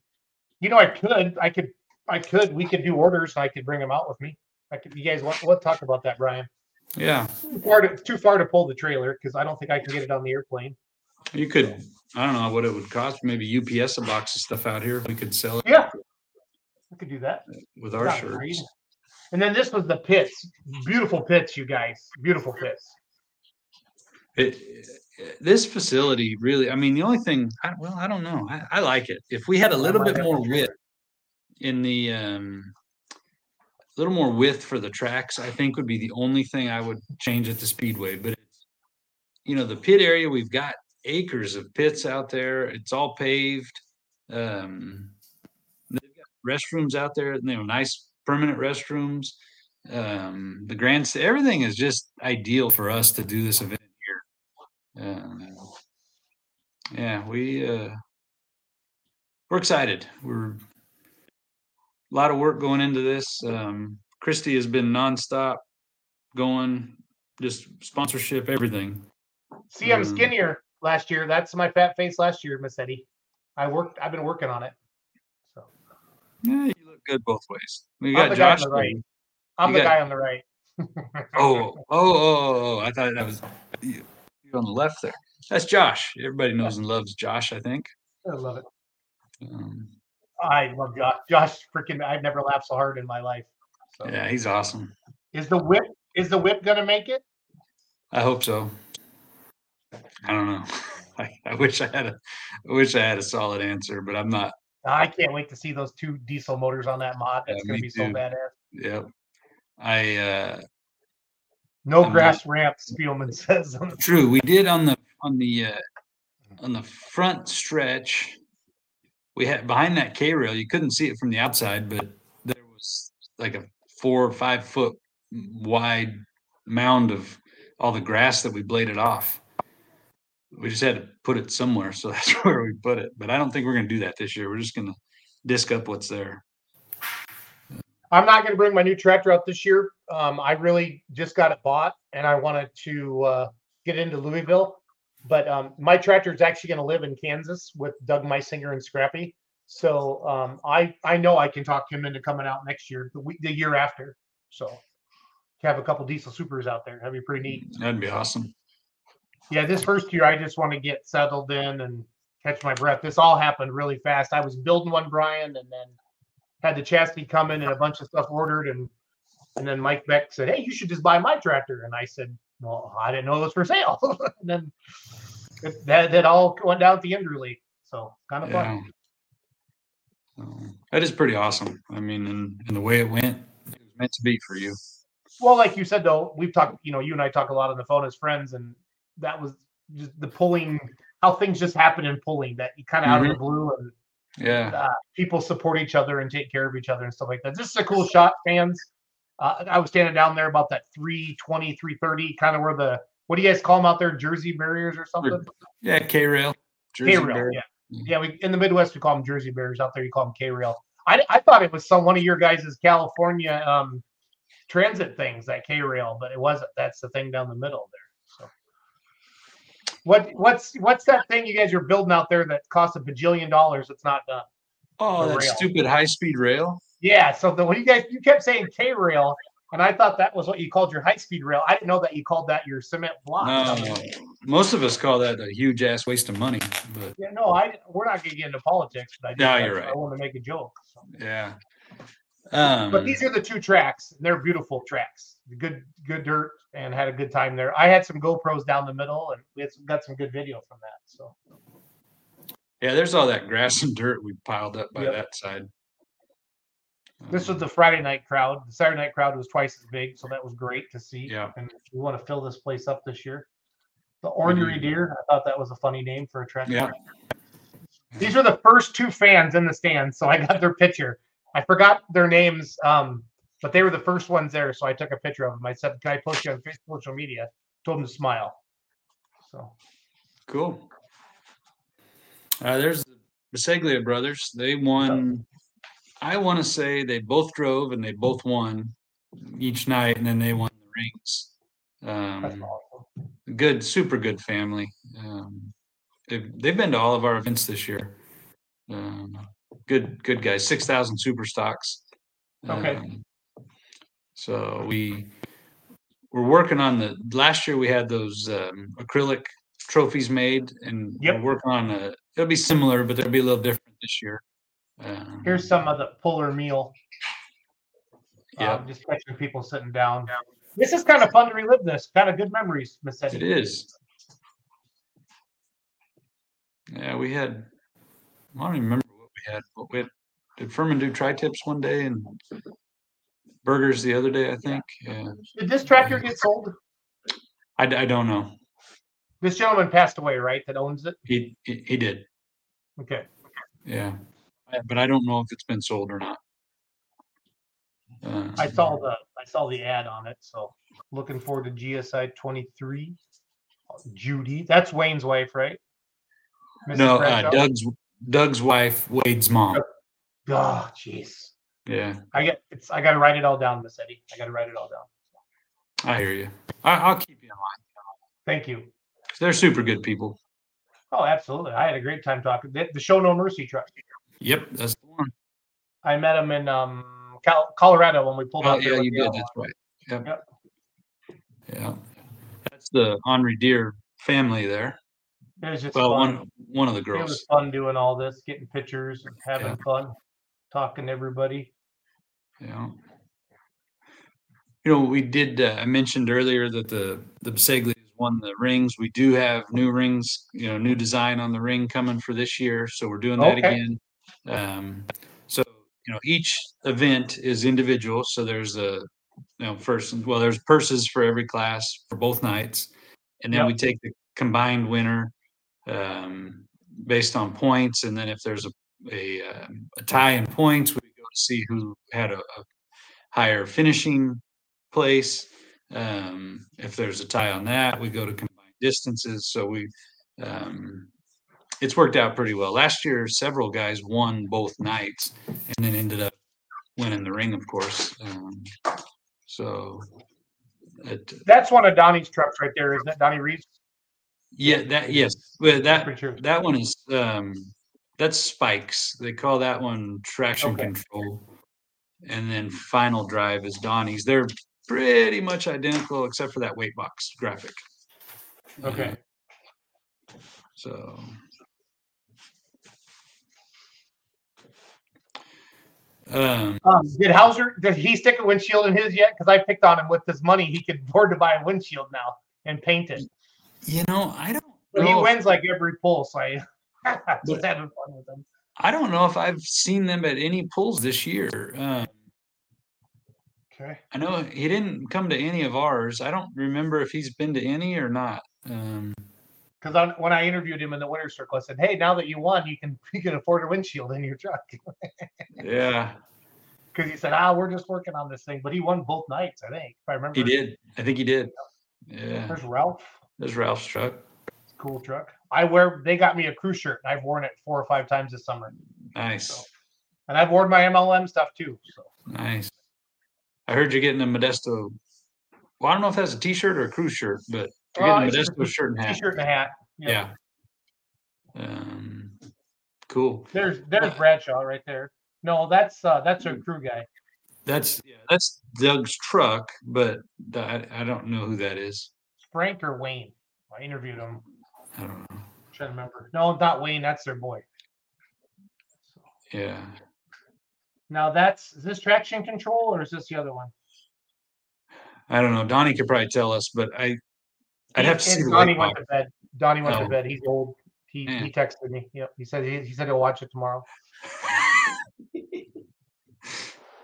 you know, I could, I could, I could. We could do orders. I could bring them out with me. I could. You guys want? Let's talk about that, Brian. Yeah. Too far to, too far to pull the trailer because I don't think I can get it on the airplane. You could. I don't know what it would cost. Maybe UPS a box of stuff out here. We could sell it Yeah, We could do that. with our Not shirts. great. And then this was the pits. Beautiful pits, you guys. Beautiful pits. It, this facility really, I mean, the only thing, I, well, I don't know. I, I like it. If we had a little bit more width in the, um, a little more width for the tracks, I think would be the only thing I would change at the speedway. But you know, the pit area, we've got acres of pits out there. It's all paved. Um, they've got restrooms out there, you know, nice permanent restrooms. Um, the grand, everything is just ideal for us to do this event here. Um, yeah, we uh, we're excited. We're a lot of work going into this. Um, Christy has been nonstop going, just sponsorship, everything. See, I'm Mm. skinnier last year. That's my fat face last year, Massetti. I worked. I've been working on it. So Yeah, you look good both ways. We I'm got on Josh. the right. I'm the got- guy on the right. [laughs] Oh, oh, oh, oh! I thought that was you. On the left there. That's Josh. Everybody knows and loves Josh. I think. I love it. Um, I love Josh. Josh, freaking! I've never laughed so hard in my life. So, yeah, he's awesome. is the whip is the whip gonna make it? I hope so. I don't know. [laughs] I, I wish I had a, I wish I had a solid answer, but I'm not. I can't wait to see those two diesel motors on that mod. That's Yeah, gonna be so too. badass. Yep. I uh No I'm grass ramp, Spielman [laughs] says. true. We did on the on the uh on the front stretch. We had behind that K rail. You couldn't see it from the outside, but there was like a four or five foot wide mound of all the grass that we bladed off. We just had to put it somewhere, so [laughs] that's where we put it. But I don't think we're gonna do that this year. We're just gonna disc up what's there. I'm not going to bring my new tractor out this year. Um, I really just got it bought, and I wanted to uh, get into Louisville. But um, my tractor is actually going to live in Kansas with Doug Meisinger and Scrappy. So um, I I know I can talk him into coming out next year, the week, the year after. So have a couple diesel supers out there. That'd be pretty neat. That'd be awesome. Yeah, this first year I just want to get settled in and catch my breath. This all happened really fast. I was building one, Brian, and then had the chassis come in and a bunch of stuff ordered, and and then Mike Beck said, "Hey, you should just buy my tractor." And I said, "Well, I didn't know it was for sale." [laughs] and then it, that that all went down at the end, really. So kind of Yeah. fun. That is pretty awesome. I mean, and, and the way it went, it was meant to be for you. Well, like you said though, we've talked. You know, you and I talk a lot on the phone as friends, and that was just the pulling. How things just happen in pulling that you kind of out of the blue and Yeah. uh, people support each other and take care of each other and stuff like that. This is a cool shot, fans. Uh, I was standing down there about that 320, 330, kind of where the what do you guys call them out there? Jersey barriers or something? Yeah. K rail. K rail. Yeah. Yeah. We in the Midwest we call them Jersey barriers. Out there you call them K rail. I, I thought it was some one of your guys' California um, transit things, that K rail, but it wasn't. That's the thing down the middle there. So what what's what's that thing you guys are building out there that costs a bajillion dollars that's not done? Oh, that rail. stupid high speed rail. Yeah, so the when you guys you kept saying K rail, and I thought that was what you called your high speed rail. I didn't know that you called that your cement block. No, most of us call that a huge ass waste of money, but Yeah, no, I we're not gonna get into politics, but I No, you're right. I want to make a joke. so. yeah. Um, But these are the two tracks, and they're beautiful tracks. Good, good dirt, and had a good time there. I had some GoPros down the middle, and we had some, got some good video from that. So yeah, there's all that grass and dirt we piled up by Yep. that side. This was the Friday night crowd. The Saturday night crowd was twice as big, so that was great to see. Yeah. and we want to fill this place up this year. The Ornery Deer, I thought that was a funny name for a track. Yeah. These are the first two fans in the stands, so I got their picture. I forgot their names, um, but they were the first ones there, so I took a picture of them. I said, "Can I post you on Facebook, social media?" Told them to smile. So Cool. Uh, there's the Biseglia brothers. They won. I want to say they both drove and they both won each night, and then they won the rings. that's Um, awesome. good, super good family. Um, they've, they've been to all of our events this year. Um, good, good guys. Six thousand super stocks. Okay. Um, so we we're working on the. Last year we had those um, acrylic trophies made, and Yep. we're working on a. It'll be similar, but they'll be a little different this year. Um, Here's some of the puller meal. Yeah. Um, just picturing people sitting down. This is kind of fun to relive. This kind of good memories, Miss It Eddie. is. Yeah, we had. I don't even remember what we had. But we had, did Furman do tri tips one day and burgers the other day? I think. Yeah, Did this tractor get sold? I don't know. This gentleman passed away, right? That owns it. He, he he did. Okay. Yeah, I- but I don't know if it's been sold or not. Uh, I saw the I saw the ad on it, so looking forward to GSI 23. Judy, that's Wayne's wife, right? Mrs. No, uh, Doug's Doug's wife, Wade's mom. Oh, jeez. Yeah, I get it's. I got to write it all down, Massetti. I got to write it all down. I hear you. I, I'll keep you in mind. Thank you. They're super good people. Oh, absolutely. I had a great time talking. The, the show No Mercy truck. Yep, that's the one. I met him in um Cal- Colorado when we pulled Oh out. yeah, you did. That's right. Yep. Yep. Yeah, that's the Henri Deer family there. It was just Well, fun. one one of the girls. It was fun doing all this, getting pictures, and having Yeah. fun, talking to everybody. Yeah. You know, we did. Uh, I mentioned earlier that the the Beseglias won the rings. We do have new rings. You know, new design on the ring coming for this year, so we're doing that Okay. again. Um, so you know, each event is individual. So there's a you know first. Well, there's purses for every class for both nights, and then Yep. we take the combined winner um, based on points, and then if there's a a, um, a tie in points, we go to see who had a, a higher finishing place. Um, if there's a tie on that, we go to combined distances. So we, um, it's worked out pretty well. Last year, several guys won both nights, and then ended up winning the ring, of course. Um, so, it, That's one of Donnie's trucks right there, isn't it? Donnie Reeves. yeah, that yes, well, that sure. that one is um that's spikes they call that one traction Okay. control and then final drive is donnie's they're pretty much identical except for that weight box graphic Okay. Uh, so um Um, did Hauser? Did he stick a windshield in his yet? Because I picked on him with his money. He could afford to buy a windshield now and paint it. you know i don't But he wins like every pull. So I, [laughs] Just having fun with them. I don't know if I've seen them at any pulls this year. Um, Okay. I know he didn't come to any of ours. I don't remember if he's been to any or not. Um, Because when I interviewed him in the winter circle, I said, "Hey, now that you won, you can [laughs] you can afford a windshield in your truck." [laughs] yeah, Because he said, "Ah, we're just working on this thing," but he won both nights, I think, if I remember. he did. I think he did. Yeah, There's Ralph. there's Ralph's truck. Cool truck. I wear. They got me a crew shirt, and I've worn it four or five times this summer, Nice, and I've worn my MLM stuff too. So nice. I heard you're getting a Modesto. Well, I don't know if that's a T-shirt or a crew shirt, but you're Uh, getting a Modesto shirt and hat. t-shirt and a hat. Yeah. Um, cool. There's there's Bradshaw right there. No, that's uh that's our crew guy. That's yeah, that's Doug's truck, but I, I don't know who that is. Frank or Wayne. I interviewed him. I don't know. trying to remember. No, not Wayne. That's their boy. So, Yeah. now that's is this traction control or is this the other one? I don't know. Donnie could probably tell us, but I I'd have to see Donnie went to bed. Donnie went Oh. to bed. He's old. He Yeah. he texted me. Yep. He said he, he said he'll watch it tomorrow. [laughs]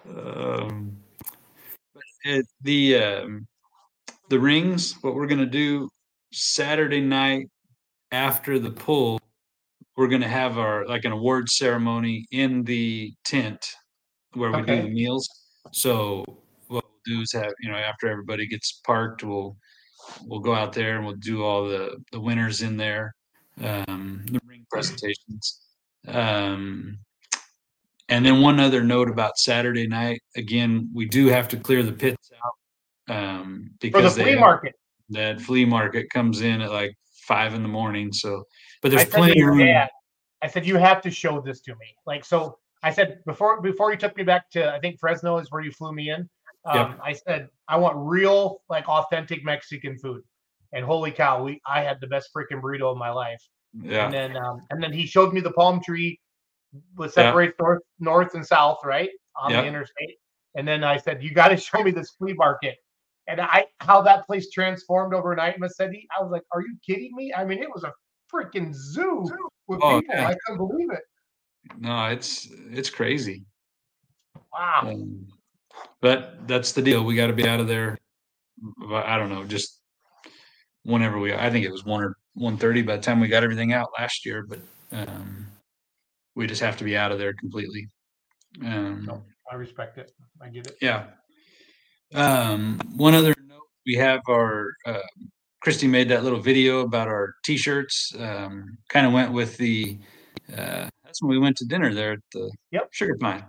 um, but it, the um, the rings. What we're gonna do Saturday night after the pull, we're gonna have our like an award ceremony in the tent where we do the meals. So what we'll do is have you know after everybody gets parked, we'll we'll go out there and we'll do all the the winners in there, um, the ring presentations. Um, and then one other note about Saturday night. Again, we do have to clear the pits out um, For the flea have- market. that flea market comes in at like five in the morning. So, but there's plenty of room. dad, I said, you have to show this to me. Like, so I said, before, before you took me back to, I think Fresno is where you flew me in. Um, I said, I want real, like authentic Mexican food. And holy cow, we, I had the best freaking burrito of my life. Yeah, And then, um, and then he showed me the palm tree that Yeah. separates north, north and south, right? On Yep. the interstate. And then I said, you got to [laughs] show me this flea market. And I, how that place transformed overnight, Massetti. I was like, are you kidding me? I mean, it was a freaking zoo with Oh, people. yeah. I couldn't believe it. no, it's it's crazy. Wow. Um, but that's the deal. We got to be out of there. I don't know, just whenever we. I think it was one or one thirty by the time we got everything out last year, but um, we just have to be out of there completely. Um, No, I respect it. I get it. Yeah. Um, one other note, we have our, uh, Christy made that little video about our t-shirts. Um, kind of went with the, uh, that's when we went to dinner there at the Yep. Sugar Pine.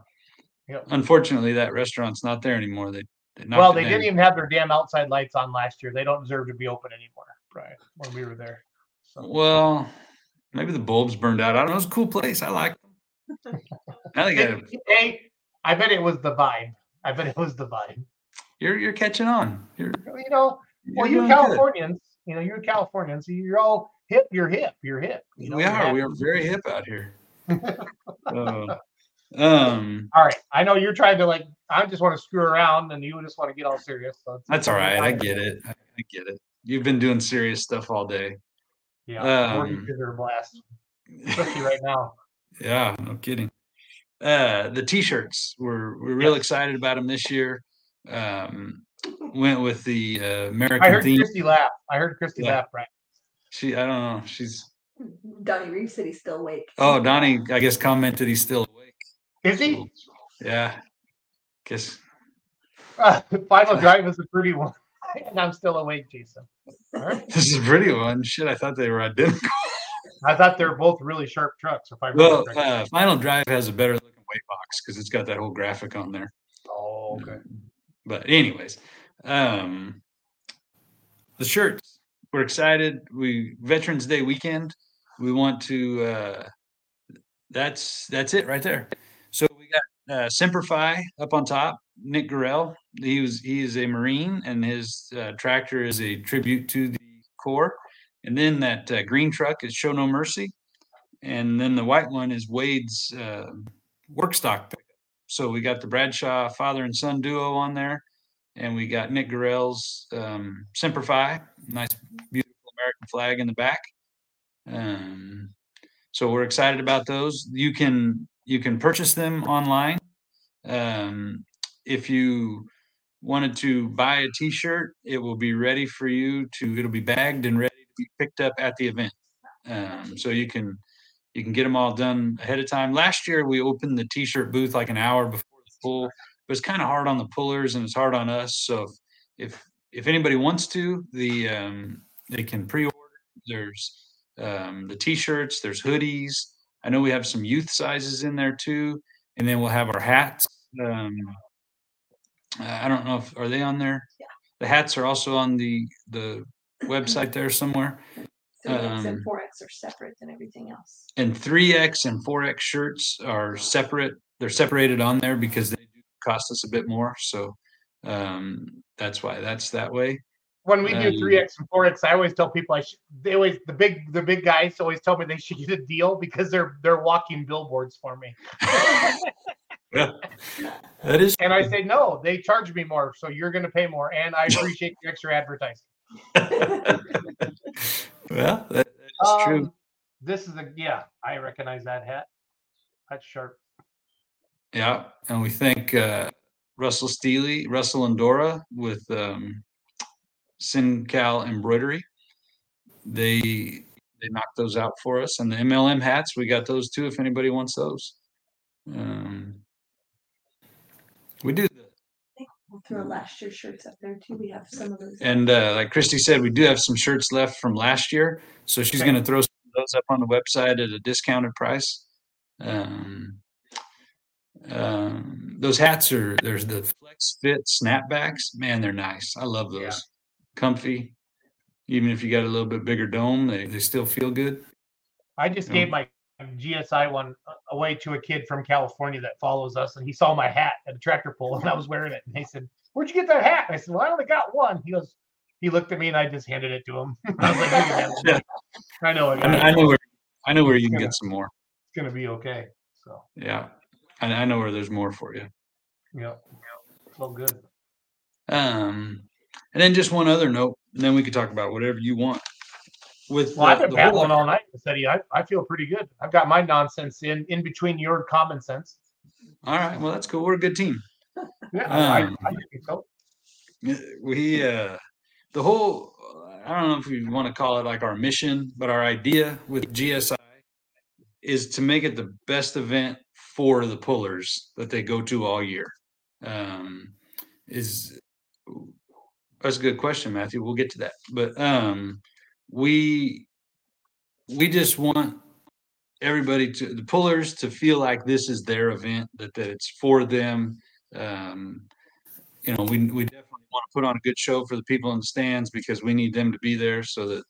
Yep. Unfortunately, that restaurant's not there anymore. They, they knocked Well, they didn't even have their damn outside lights on last year. They don't deserve to be open anymore, Brian, when we were there. So Well, maybe the bulbs burned out. I don't know. It's a cool place. I like them. [laughs] I think I, Hey, I bet it was the vibe. I bet it was the vibe. you're you're catching on. You're, You know, well, you're you doing good. Californians, you know, you're Californians. You're all hip. You're hip. You're hip. You know, we you're. We are very hip out here. Uh, All right. I know you're trying to like. I just want to screw around, and you just want to get all serious. So it's- That's all right. I get it. I, I get it. You've been doing serious stuff all day. Yeah, Um, mortgages are a blast, especially right [laughs] now. yeah, no kidding. Uh, the t-shirts we're we're real Yes. excited about them this year. Um, went with the uh, American I heard theme. Christy laugh. I heard Christy Yeah. laugh. Right. She, I don't know. She's Donnie Reeves said he's still awake. oh Donnie. I guess commented he's still awake. Is he? Yeah. Guess Uh, [laughs] Final [laughs] drive is a pretty one, [laughs] and I'm still awake, Jason. All right. this is a pretty one. Shit, I thought they were identical. I thought they were both really sharp trucks. If I remember Well, uh, Final Drive has a better looking weight box because it's got that whole graphic on there. oh, okay. But anyways, um, the shirts. We're excited. We Veterans Day weekend. We want to. Uh, that's that's it right there. So we got uh, Simplify up on top. Nick Gorell. He was he is a Marine, and his uh, tractor is a tribute to the Corps. And then that uh, green truck is Show No Mercy, and then the white one is Wade's uh, work stock pickup. So we got the Bradshaw father and son duo on there, and we got Nick Gorell's um, Simplify, nice beautiful American flag in the back. Um, So we're excited about those. You can you can purchase them online. Um, if you wanted to buy a T-shirt, it will be ready for you to. It'll be bagged and ready to be picked up at the event. Um, so you can you can get them all done ahead of time. Last year we opened the T-shirt booth like an hour before the pull. It was kind of hard on the pullers and it's hard on us. So if if anybody wants to, the um, they can pre-order. There's um, the T-shirts. There's hoodies. I know we have some youth sizes in there too, and then we'll have our hats. Um, I don't know if are they on there. Yeah. The hats are also on the the website [clears throat] there somewhere. Three X Um, and four X are separate than everything else. And 3X and 4X shirts are separate. They're separated on there because they do cost us a bit more. So um, that's why that's that way. When we do three X and four X, I always tell people I should. They always the big the big guys always tell me they should get a deal because they're they're walking billboards for me. [laughs] Yeah, that is And I say no, they charge me more, so you're going to pay more, and I [laughs] appreciate the extra advertising. [laughs] well, that, that's true. Um, This is a yeah, I recognize that hat. That's sharp. Yeah, and we thank uh, Russell Steely, Russell and Dora with um, SinCal Embroidery. They they knocked those out for us, and the MLM hats we got those too. If anybody wants those, um, we do. We'll throw last year's shirts up there too. We have some of those. And uh, like Christy said, we do have some shirts left from last year, so she's Okay. going to throw some of those up on the website at a discounted price. Um, um, those hats are there's the flex fit snapbacks. Man, they're nice. I love those. Yeah. Comfy. Even if you got a little bit bigger dome, they, they still feel good. I just Yeah. gave my GSI one away to a kid from California that follows us, and he saw my hat at a tractor pull, [laughs] and I was wearing it, and he said, "Where'd you get that hat?" And I said, "Well, I only got one." He goes, he looked at me, and I just handed it to him. [laughs] I was like, "You can "I know, I, know- I know where I know where you can Yeah. get some more. it's gonna be okay." So, Yeah, I, I know where there's more for you. yeah, so good. Um, and then just one other note, and then we can talk about whatever you want. With Well, I've the- been battling all night, Eddie. I, I feel pretty good. I've got my nonsense in in between your common sense. All right, well that's cool. We're a good team. Yeah, I, Um, I think so. We uh, the whole I don't know if we want to call it like our mission, but our idea with GSI is to make it the best event for the pullers that they go to all year. Um, is that's a good question, Matthew. We'll get to that, but um, we we just want everybody to the pullers to feel like this is their event, that that it's for them. Um, you know, we we definitely want to put on a good show for the people in the stands because we need them to be there so that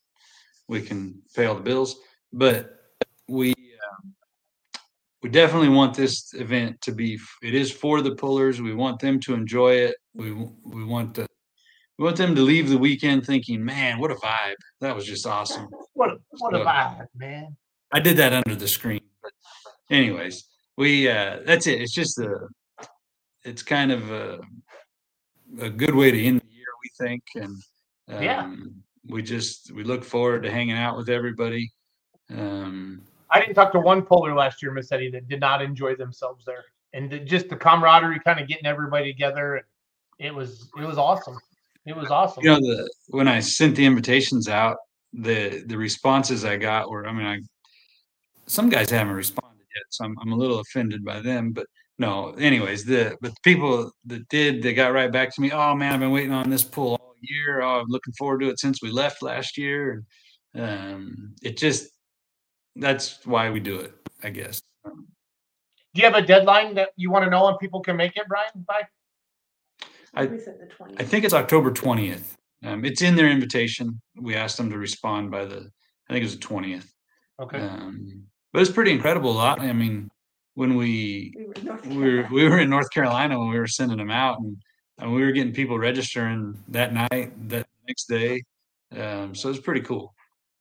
we can pay all the bills. But we um, we definitely want this event to be. It is for the pullers. We want them to enjoy it. We we want to. We want them to leave the weekend thinking, "Man, what a vibe! That was just awesome." [laughs] What a, what a vibe, man. I did that under the screen. But anyways, we uh that's it. It's just a it's kind of a a good way to end the year, we think. And um Yeah. we just we look forward to hanging out with everybody. Um I didn't talk to one polar last year, Massetti, that did not enjoy themselves there, and the- just the camaraderie, kind of getting everybody together. And it was it was awesome. It was awesome. you know the when I sent the invitations out, the the responses I got were I mean I some guys haven't responded yet, so I'm I'm a little offended by them, but no, anyways, the but the people that did they got right back to me. Oh man, I've been waiting on this pool all year. Oh, I'm looking forward to it since we left last year. And um it just that's why we do it, I guess. Do you have a deadline that you want to know when people can make it, Brian? By I- We said the 20th. I think it's October twentieth. Um, it's in their invitation. We asked them to respond by the I think it was the twentieth. okay. Um, but it's pretty incredible. A lot. I mean, when we We were in North we were Carolina. we were in North Carolina when we were sending them out, and, and we were getting people registering that night, that next day. Um, so it's pretty cool.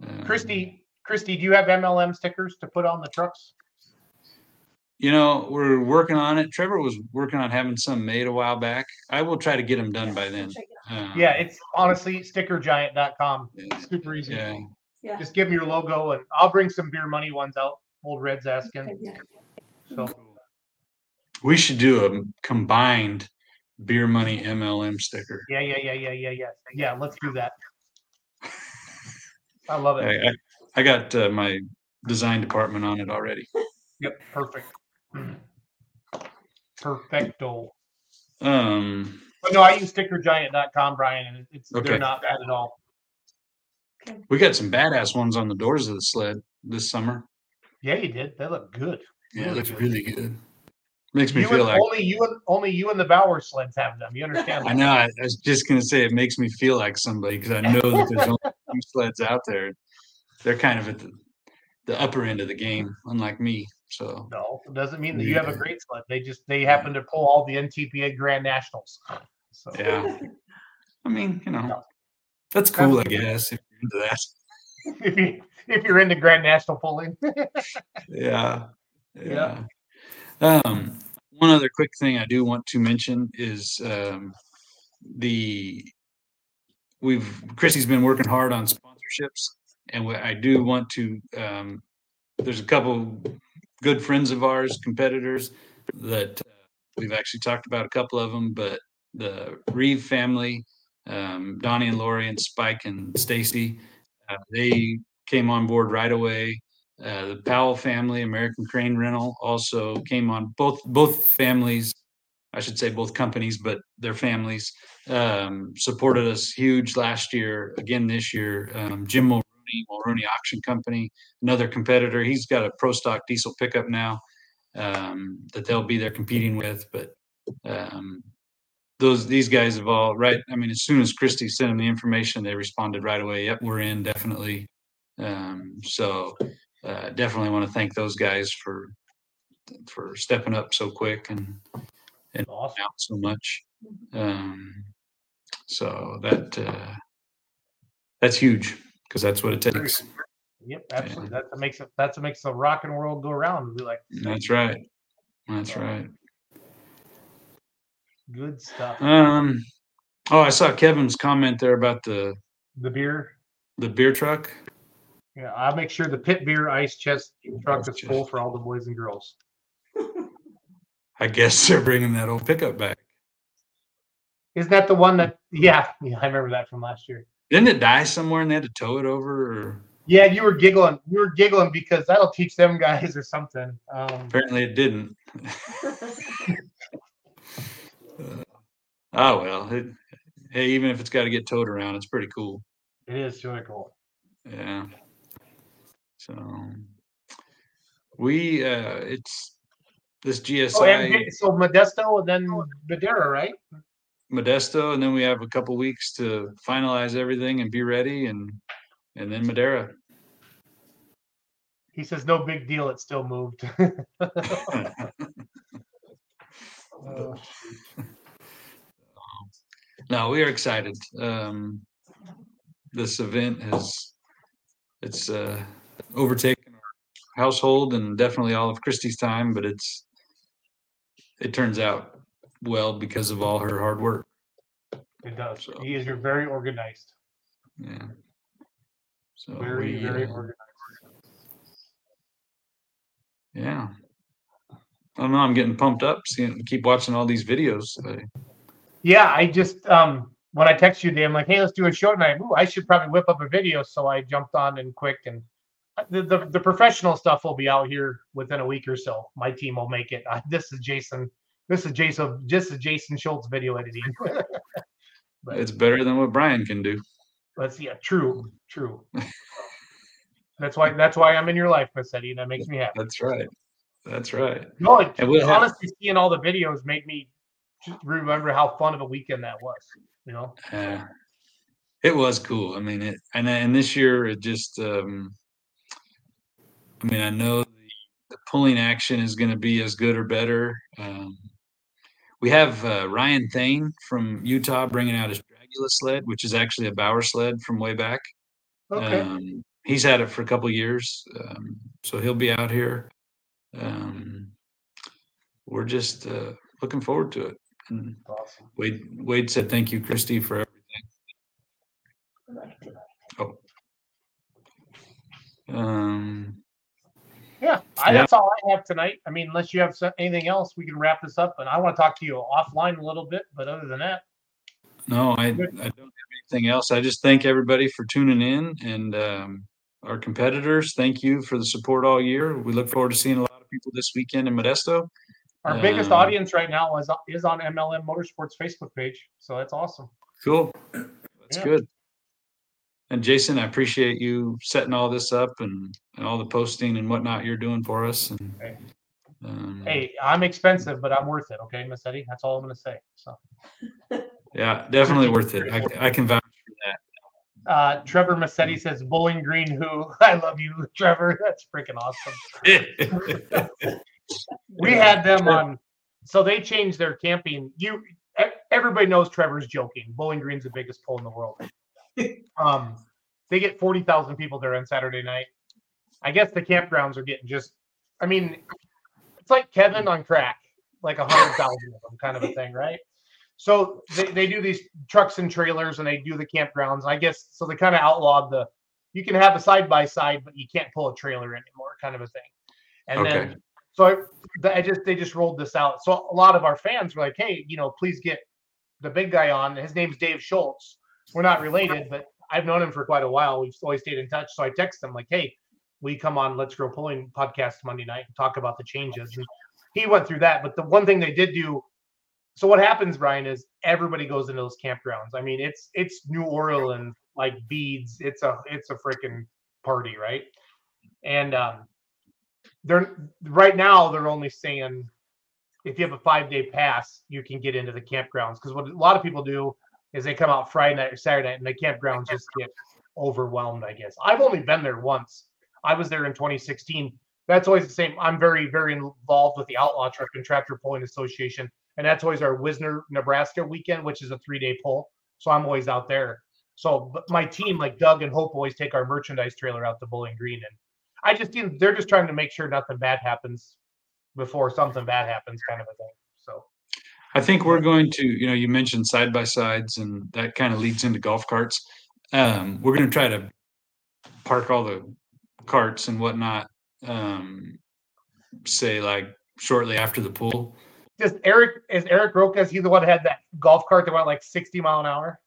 Um, Christy, Christy, do you have MLM stickers to put on the trucks? You know, we're working on it. Trevor was working on having some made a while back. I will try to get them done by then. Um, Yeah, it's honestly stickergiant.com. yeah, Super easy. yeah. Yeah. Just give me your logo, and I'll bring some beer money ones out Old Red's asking. Yeah. So We should do a combined beer money MLM sticker. yeah, yeah, yeah, yeah, yeah, yeah. Yeah, let's do that. I love I, it. I, I got uh, my design department on it already. Yep, perfect. Perfecto. Um, But no, I use stickergiant.com, Brian, and it's Okay. they're not bad at all. we got some badass ones on the doors of the sled this summer. Yeah, you did. They look good. Yeah, it Really looks good. really good. Makes me You feel and, like only you and only you and the Bauer sleds have them. You understand? I know. I, I was just gonna say it makes me feel like somebody because I know that there's only two sleds out there. They're kind of at the, the upper end of the game, unlike me. So No, it doesn't mean that you have a great sled. They just they happen to pull all the NTPA Grand Nationals. So yeah, [laughs] I mean, you know, No. that's cool. I guess if you're into that. [laughs] if you if you're into Grand National pulling, [laughs] Yeah. Yeah. Yeah. Um, one other quick thing I do want to mention is um, the we've Chrissy's been working hard on sponsorships, and what I do want to. Um, there's a couple good friends of ours, competitors that uh, we've actually talked about a couple of them, but the Reeve family, um, Donnie and Lori and Spike and Stacy, uh, they came on board right away. Uh, the Powell family, American Crane Rental, also came on. Both both families, I should say, both companies, but their families um, supported us huge last year. Again this year, um, Jim Mulrooney, Mulrooney Auction Company, another competitor. He's got a pro stock diesel pickup now um, that they'll be there competing with. But um, those these guys have all right. I mean, as soon as Christie sent them the information, they responded right away. Yep, we're in definitely. Um, so uh, definitely want to thank those guys for for stepping up so quick and awesome. out so much. Um, so that uh, that's huge because that's what it takes. Yep, absolutely. That's what makes it. That's what makes the rock and roll go around. We like That's right. That's right. good stuff. Um, oh, I saw Kevin's comment there about the The beer. the beer truck. Yeah, I'll make sure the pit beer ice chest truck is full for all the boys and girls. [laughs] I guess they're bringing that old pickup back. Isn't that the one that? Yeah, [laughs] yeah, I remember that from last year. Didn't it die somewhere and they had to tow it over? Or Yeah, you were giggling. You were giggling because that'll teach them guys or something. Um, apparently it didn't. Uh, [laughs] oh well. It, hey, even if it's got to get towed around, it's pretty cool. it is really cool. Yeah. So we uh it's this GSI Oh, and so Modesto and then Madera, right? Modesto, and then we have a couple weeks to finalize everything and be ready, and and then Madera. He says no big deal. It still moved. Oh, [laughs] [laughs] no, we are excited. Um, this event has it's uh, overtaken our household and definitely all of Christie's time, but it's it turns out well because of all her hard work. it does. So- He is. Very organized. Yeah. So Very, we, very uh, organized. yeah. I don't know. I'm getting pumped up. Seeing, keep watching all these videos. I, Yeah, I just um when I text you today, I'm like, hey, let's do a show tonight. Ooh, I should probably whip up a video. So I jumped on and quick and uh, the, the, the professional stuff will be out here within a week or so. My team will make it. Uh, [laughs] this is Jason. This is Jason. This is Jason Schultz video editing. [laughs] But- it's better than what Brian can do. Let's yeah, true, [laughs] true. that's why that's why I'm in your life, Massetti. That makes me happy. That's right. That's right. No, And we'll have- honestly, seeing all the videos made me just remember how fun of a weekend that was. You know, Uh, it was cool. I mean, it and and this year it just. Um, I mean, I know the, the pulling action is going to be as good or better. Um, we have uh, Ryan Thane from Utah bringing out his Dragula sled, which is actually a Bauer sled from way back. okay. Um, he's had it for a couple years, um, so he'll be out here. Um, we're just uh, looking forward to it. And awesome. Wade Wade said thank you, Christy, for everything. It. Um, Yeah, I, Yeah. that's all I have tonight. I mean, unless you have so- anything else, we can wrap this up. And I want to talk to you offline a little bit, but other than that, No, I, I don't have anything else. I just thank everybody for tuning in and um, our competitors. Thank you for the support all year. We look forward to seeing a lot of people this weekend in Modesto. our biggest Um, audience right now is is on MLM Motorsports Facebook page, so that's awesome. Cool. That's Yeah. good. And Jason, I appreciate you setting all this up and, and all the posting and whatnot you're doing for us. And Hey. um, Hey, I'm expensive, but I'm worth it. Okay, Massetti, that's all I'm going to say. So, [laughs] yeah, definitely worth it. I, I can vouch for that. uh, Trevor Massetti says, "Bowling Green, who? [laughs] I love you, [laughs] Trevor. That's freaking awesome." we had them on so they changed their camping you everybody knows trevor's joking bowling green's the biggest pool in the world [laughs] um they get 40,000 people there on saturday night i guess the campgrounds are getting just i mean it's like kevin on crack like a hundred thousand of them kind of a thing right so they, they do these trucks and trailers and they do the campgrounds i guess so they kind of outlawed the you can have a side by side but you can't pull a trailer anymore kind of a thing and Okay. then so I, the- I just they just rolled this out. So a lot of our fans were like, "Hey, you know, please get the big guy on." His name's Dave Schultz. We're not related, but I've known him for quite a while. We've always stayed in touch. So I text him like, "Hey, we come on Let's Grow Pulling podcast Monday night and talk about the changes." And he went through that. But the one thing they did do. So what happens, Brian, is everybody goes into those campgrounds. I mean, it's it's New Orleans like beads. It's a it's a freaking party, right? And um, they're right now they're only saying if you have a five day pass, you can get into the campgrounds. Because what a lot of people do is they come out Friday night or Saturday night and the campgrounds [laughs] just get overwhelmed, I guess. I've only been there once. I was there in 2016. That's always the same. I'm very, very involved with the Outlaw Truck and Tractor Pulling Association. And that's always our Wisner, Nebraska weekend, which is a three day pull. So I'm always out there. So but my team, like Doug and Hope, always take our merchandise trailer out to Bowling Green. And I just they're just trying to make sure nothing bad happens before something bad happens, kind of a thing. I think we're going to, you know, you mentioned side by sides, and that kind of leads into golf carts. Um, we're going to try to park all the carts and whatnot, um, say like shortly after the pool. just Eric is Eric Roca. Is he the one that had that golf cart that went like 60 mile an hour?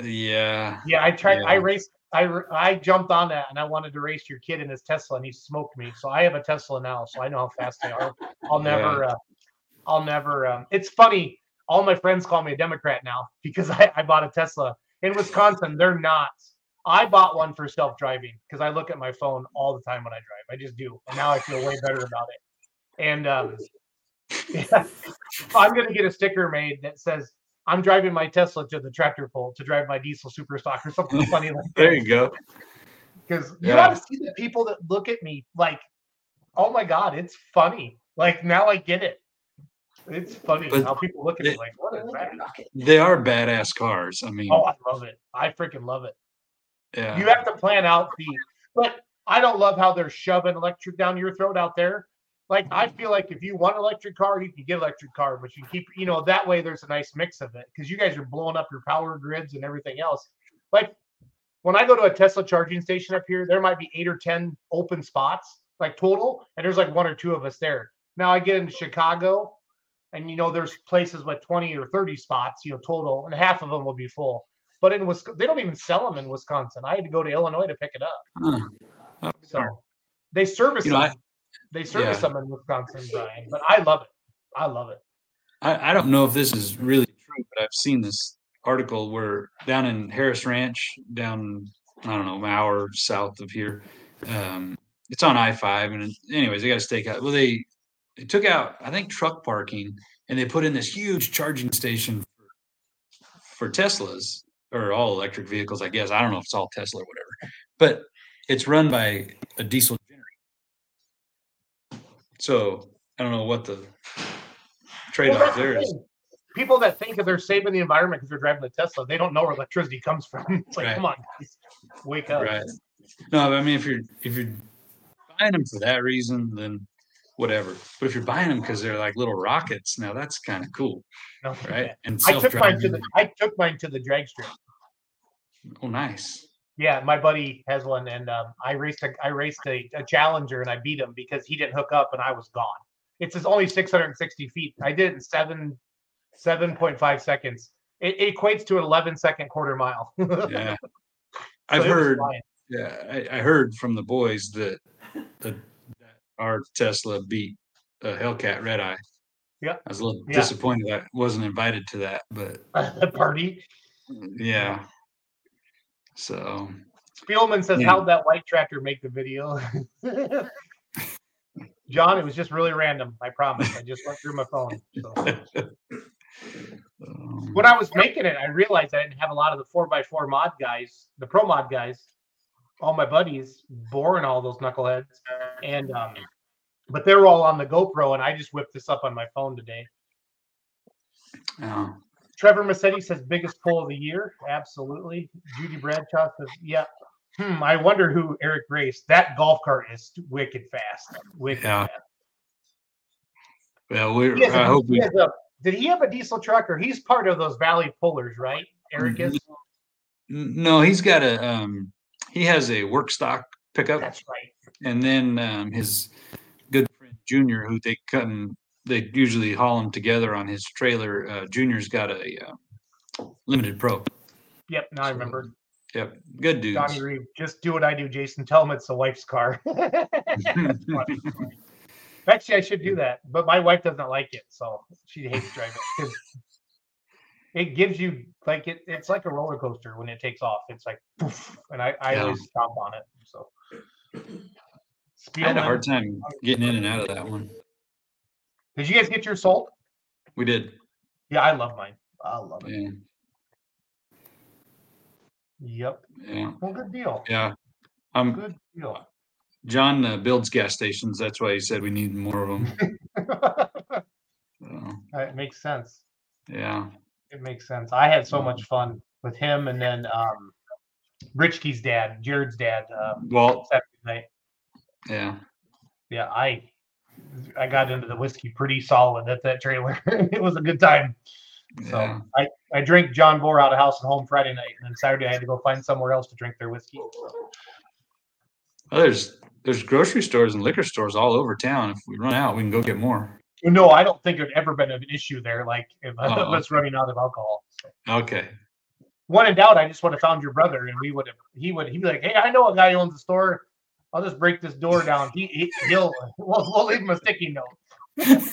Yeah, Yeah, I tried. I Yeah. raced. I jumped on that and I wanted to race your kid in his Tesla and he smoked me. So I have a Tesla now, so I know how fast they are. I'll never. Uh, I'll never. Um, it's funny. All my friends call me a Democrat now [laughs] because I, I bought a Tesla in Wisconsin. They're not. I bought one for self driving because I look at my phone all the time when I drive. I just do, and now I feel way better about it. And um, yeah, [laughs] I'm gonna get a sticker made that says I'm driving my Tesla to the tractor pull to drive my diesel super stock or something funny like [laughs] there you go. Because you Yeah. got to see the people that look at me like, oh my god, it's funny. Like now I get it. It's funny But how people look at me it- like, what is that? They are badass cars. I mean, Oh, I love it. I freaking love it. yeah, You have to plan out the, but I don't love how they're shoving electric down your throat out there. Like I feel like if you want an electric car, you can get an electric car, but you keep, you know, that way there's a nice mix of it because you guys are blowing up your power grids and everything else. Like when I go to a Tesla charging station up here, there might be eight or ten open spots, like total, and there's like one or two of us there. Now I get into Chicago, and you know there's places with 20 or 30 spots, you know, total, and half of them will be full. But in Wisconsin, they don't even sell them in Wisconsin. I had to go to Illinois to pick it up. Huh. Oh, So they service You know, them. I- they service yeah. them in Wisconsin, Brian. But I love it. I love it. I, I don't know if this is really true, but I've seen this article where down in Harris Ranch, down I don't know, an hour south of here. Um, it's on I five, and anyways, they got a stakeout. Well, they they took out I think truck parking, and they put in this huge charging station for, for Teslas or all electric vehicles. I guess I don't know if it's all Tesla or whatever, but it's run by a diesel generator. So I don't know what the trade Well, off the there is. People that think that they're saving the environment because they're driving a Tesla, they don't know where electricity comes from. [laughs] It's like, Right. come on, guys, wake up. Right. No, I mean if you're if you're buying them for that reason, then whatever. But if you're buying them because they're like little rockets, now that's kind of cool, [laughs] No, right? And I took mine to the I took mine to the drag strip. Oh, nice. Yeah, my buddy has one, and um, I raced a I raced a, a Challenger, and I beat him because he didn't hook up, and I was gone. It's just only 660 feet. I did it in seven seven point five seconds. It, it equates to an 11 second quarter mile. [laughs] Yeah. So I've heard, yeah, I, I heard from the boys that, that our Tesla beat a Hellcat Red Eye. Yeah. I was a little Yeah. disappointed I wasn't invited to that, but [laughs] the party. yeah. So Spielman says, Yeah. "How'd that white tractor make the video?" [laughs] John, it was just really random. I promise. I just went through my phone. So. [laughs] um, when I was making it, I realized I didn't have a lot of the four x four mod guys, the pro mod guys, all my buddies boring all those knuckleheads, and um, but they were all on the GoPro, and I just whipped this up on my phone today. oh, Trevor Massetti says biggest pull of the year, absolutely. Judy Bradshaw says, yeah. Hmm, I wonder who Eric Grace. That golf cart is wicked fast. Wicked Yeah. fast. well, we're, He has hope we, a- did he have a diesel truck or he's part of those Valley Pullers, right? Eric is. No, he's got a, um, he has a work stock pickup. That's right. and then um, his good friend Junior, who they come, they usually haul them together on his trailer. Uh, Junior's got a uh, limited pro. Yep. Now I remember. Yep, good dudes. Johnny Reeve, just do what I do, Jason. Tell him it's the wife's car. [laughs] [laughs] Actually, I should do that, but my wife doesn't like it, so she hates driving it gives you like it. It's like a roller coaster when it takes off. It's like, poof, and I, I Yeah. always stomp on it. So, I had a hard time getting in and out of that one. did you guys get your salt? We did, Yeah, I love mine. I love it. yeah, Yep. yeah, Well, good deal. yeah. Um, Good deal. John uh, builds gas stations. That's why he said we need more of them. [laughs] So, it makes sense. yeah, It makes sense. I had so much fun with him, and then um, Richkey's dad, Jared's dad, um, Walt. Saturday night. Yeah, Yeah, I I got into the whiskey pretty solid at that trailer. [laughs] it was a good time. So yeah. I, I drank John Bohr out of house and home Friday night, and then Saturday I had to go find somewhere else to drink their whiskey. Well, there's there's grocery stores and liquor stores all over town. If we run out, we can go get more. No, I don't think there'd ever been an issue there, like if [laughs] Oh, us running out of alcohol. So, Okay. when in doubt, I just would have found your brother, and we would have. He would. He'd be like, "Hey, I know a guy who owns a store. I'll just break this door down. He, he he'll [laughs] we'll, we'll leave him a sticky note."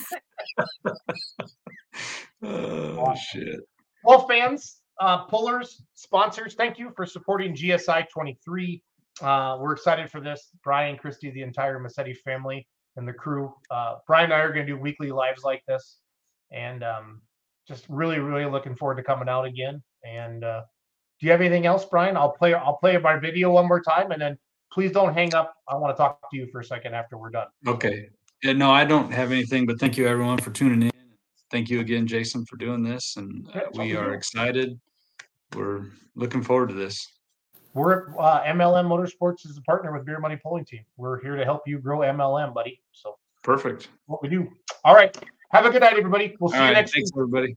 Oh shit. Well, fans, uh, pullers, sponsors, thank you for supporting GSI 23. Uh, we're excited for this. Brian, Christy, the entire Massetti family, and the crew. Uh, Brian and I are going to do weekly lives like this, and um, just really, really looking forward to coming out again. And uh, do you have anything else, Brian? I'll play. I'll play my video one more time, and then please don't hang up. I want to talk to you for a second after we're done. Okay. Yeah, no, I don't have anything, but thank you everyone for tuning in. Thank you again, Jason, for doing this, and uh, Yeah, it's all we we are excited. We're looking forward to this. We're uh, MLM Motorsports is a partner with Beer Money Pulling Team. We're here to help you grow MLM, buddy. So Perfect. what we do. All right. Have a good night, everybody. We'll see All you right. next week. Thanks, everybody.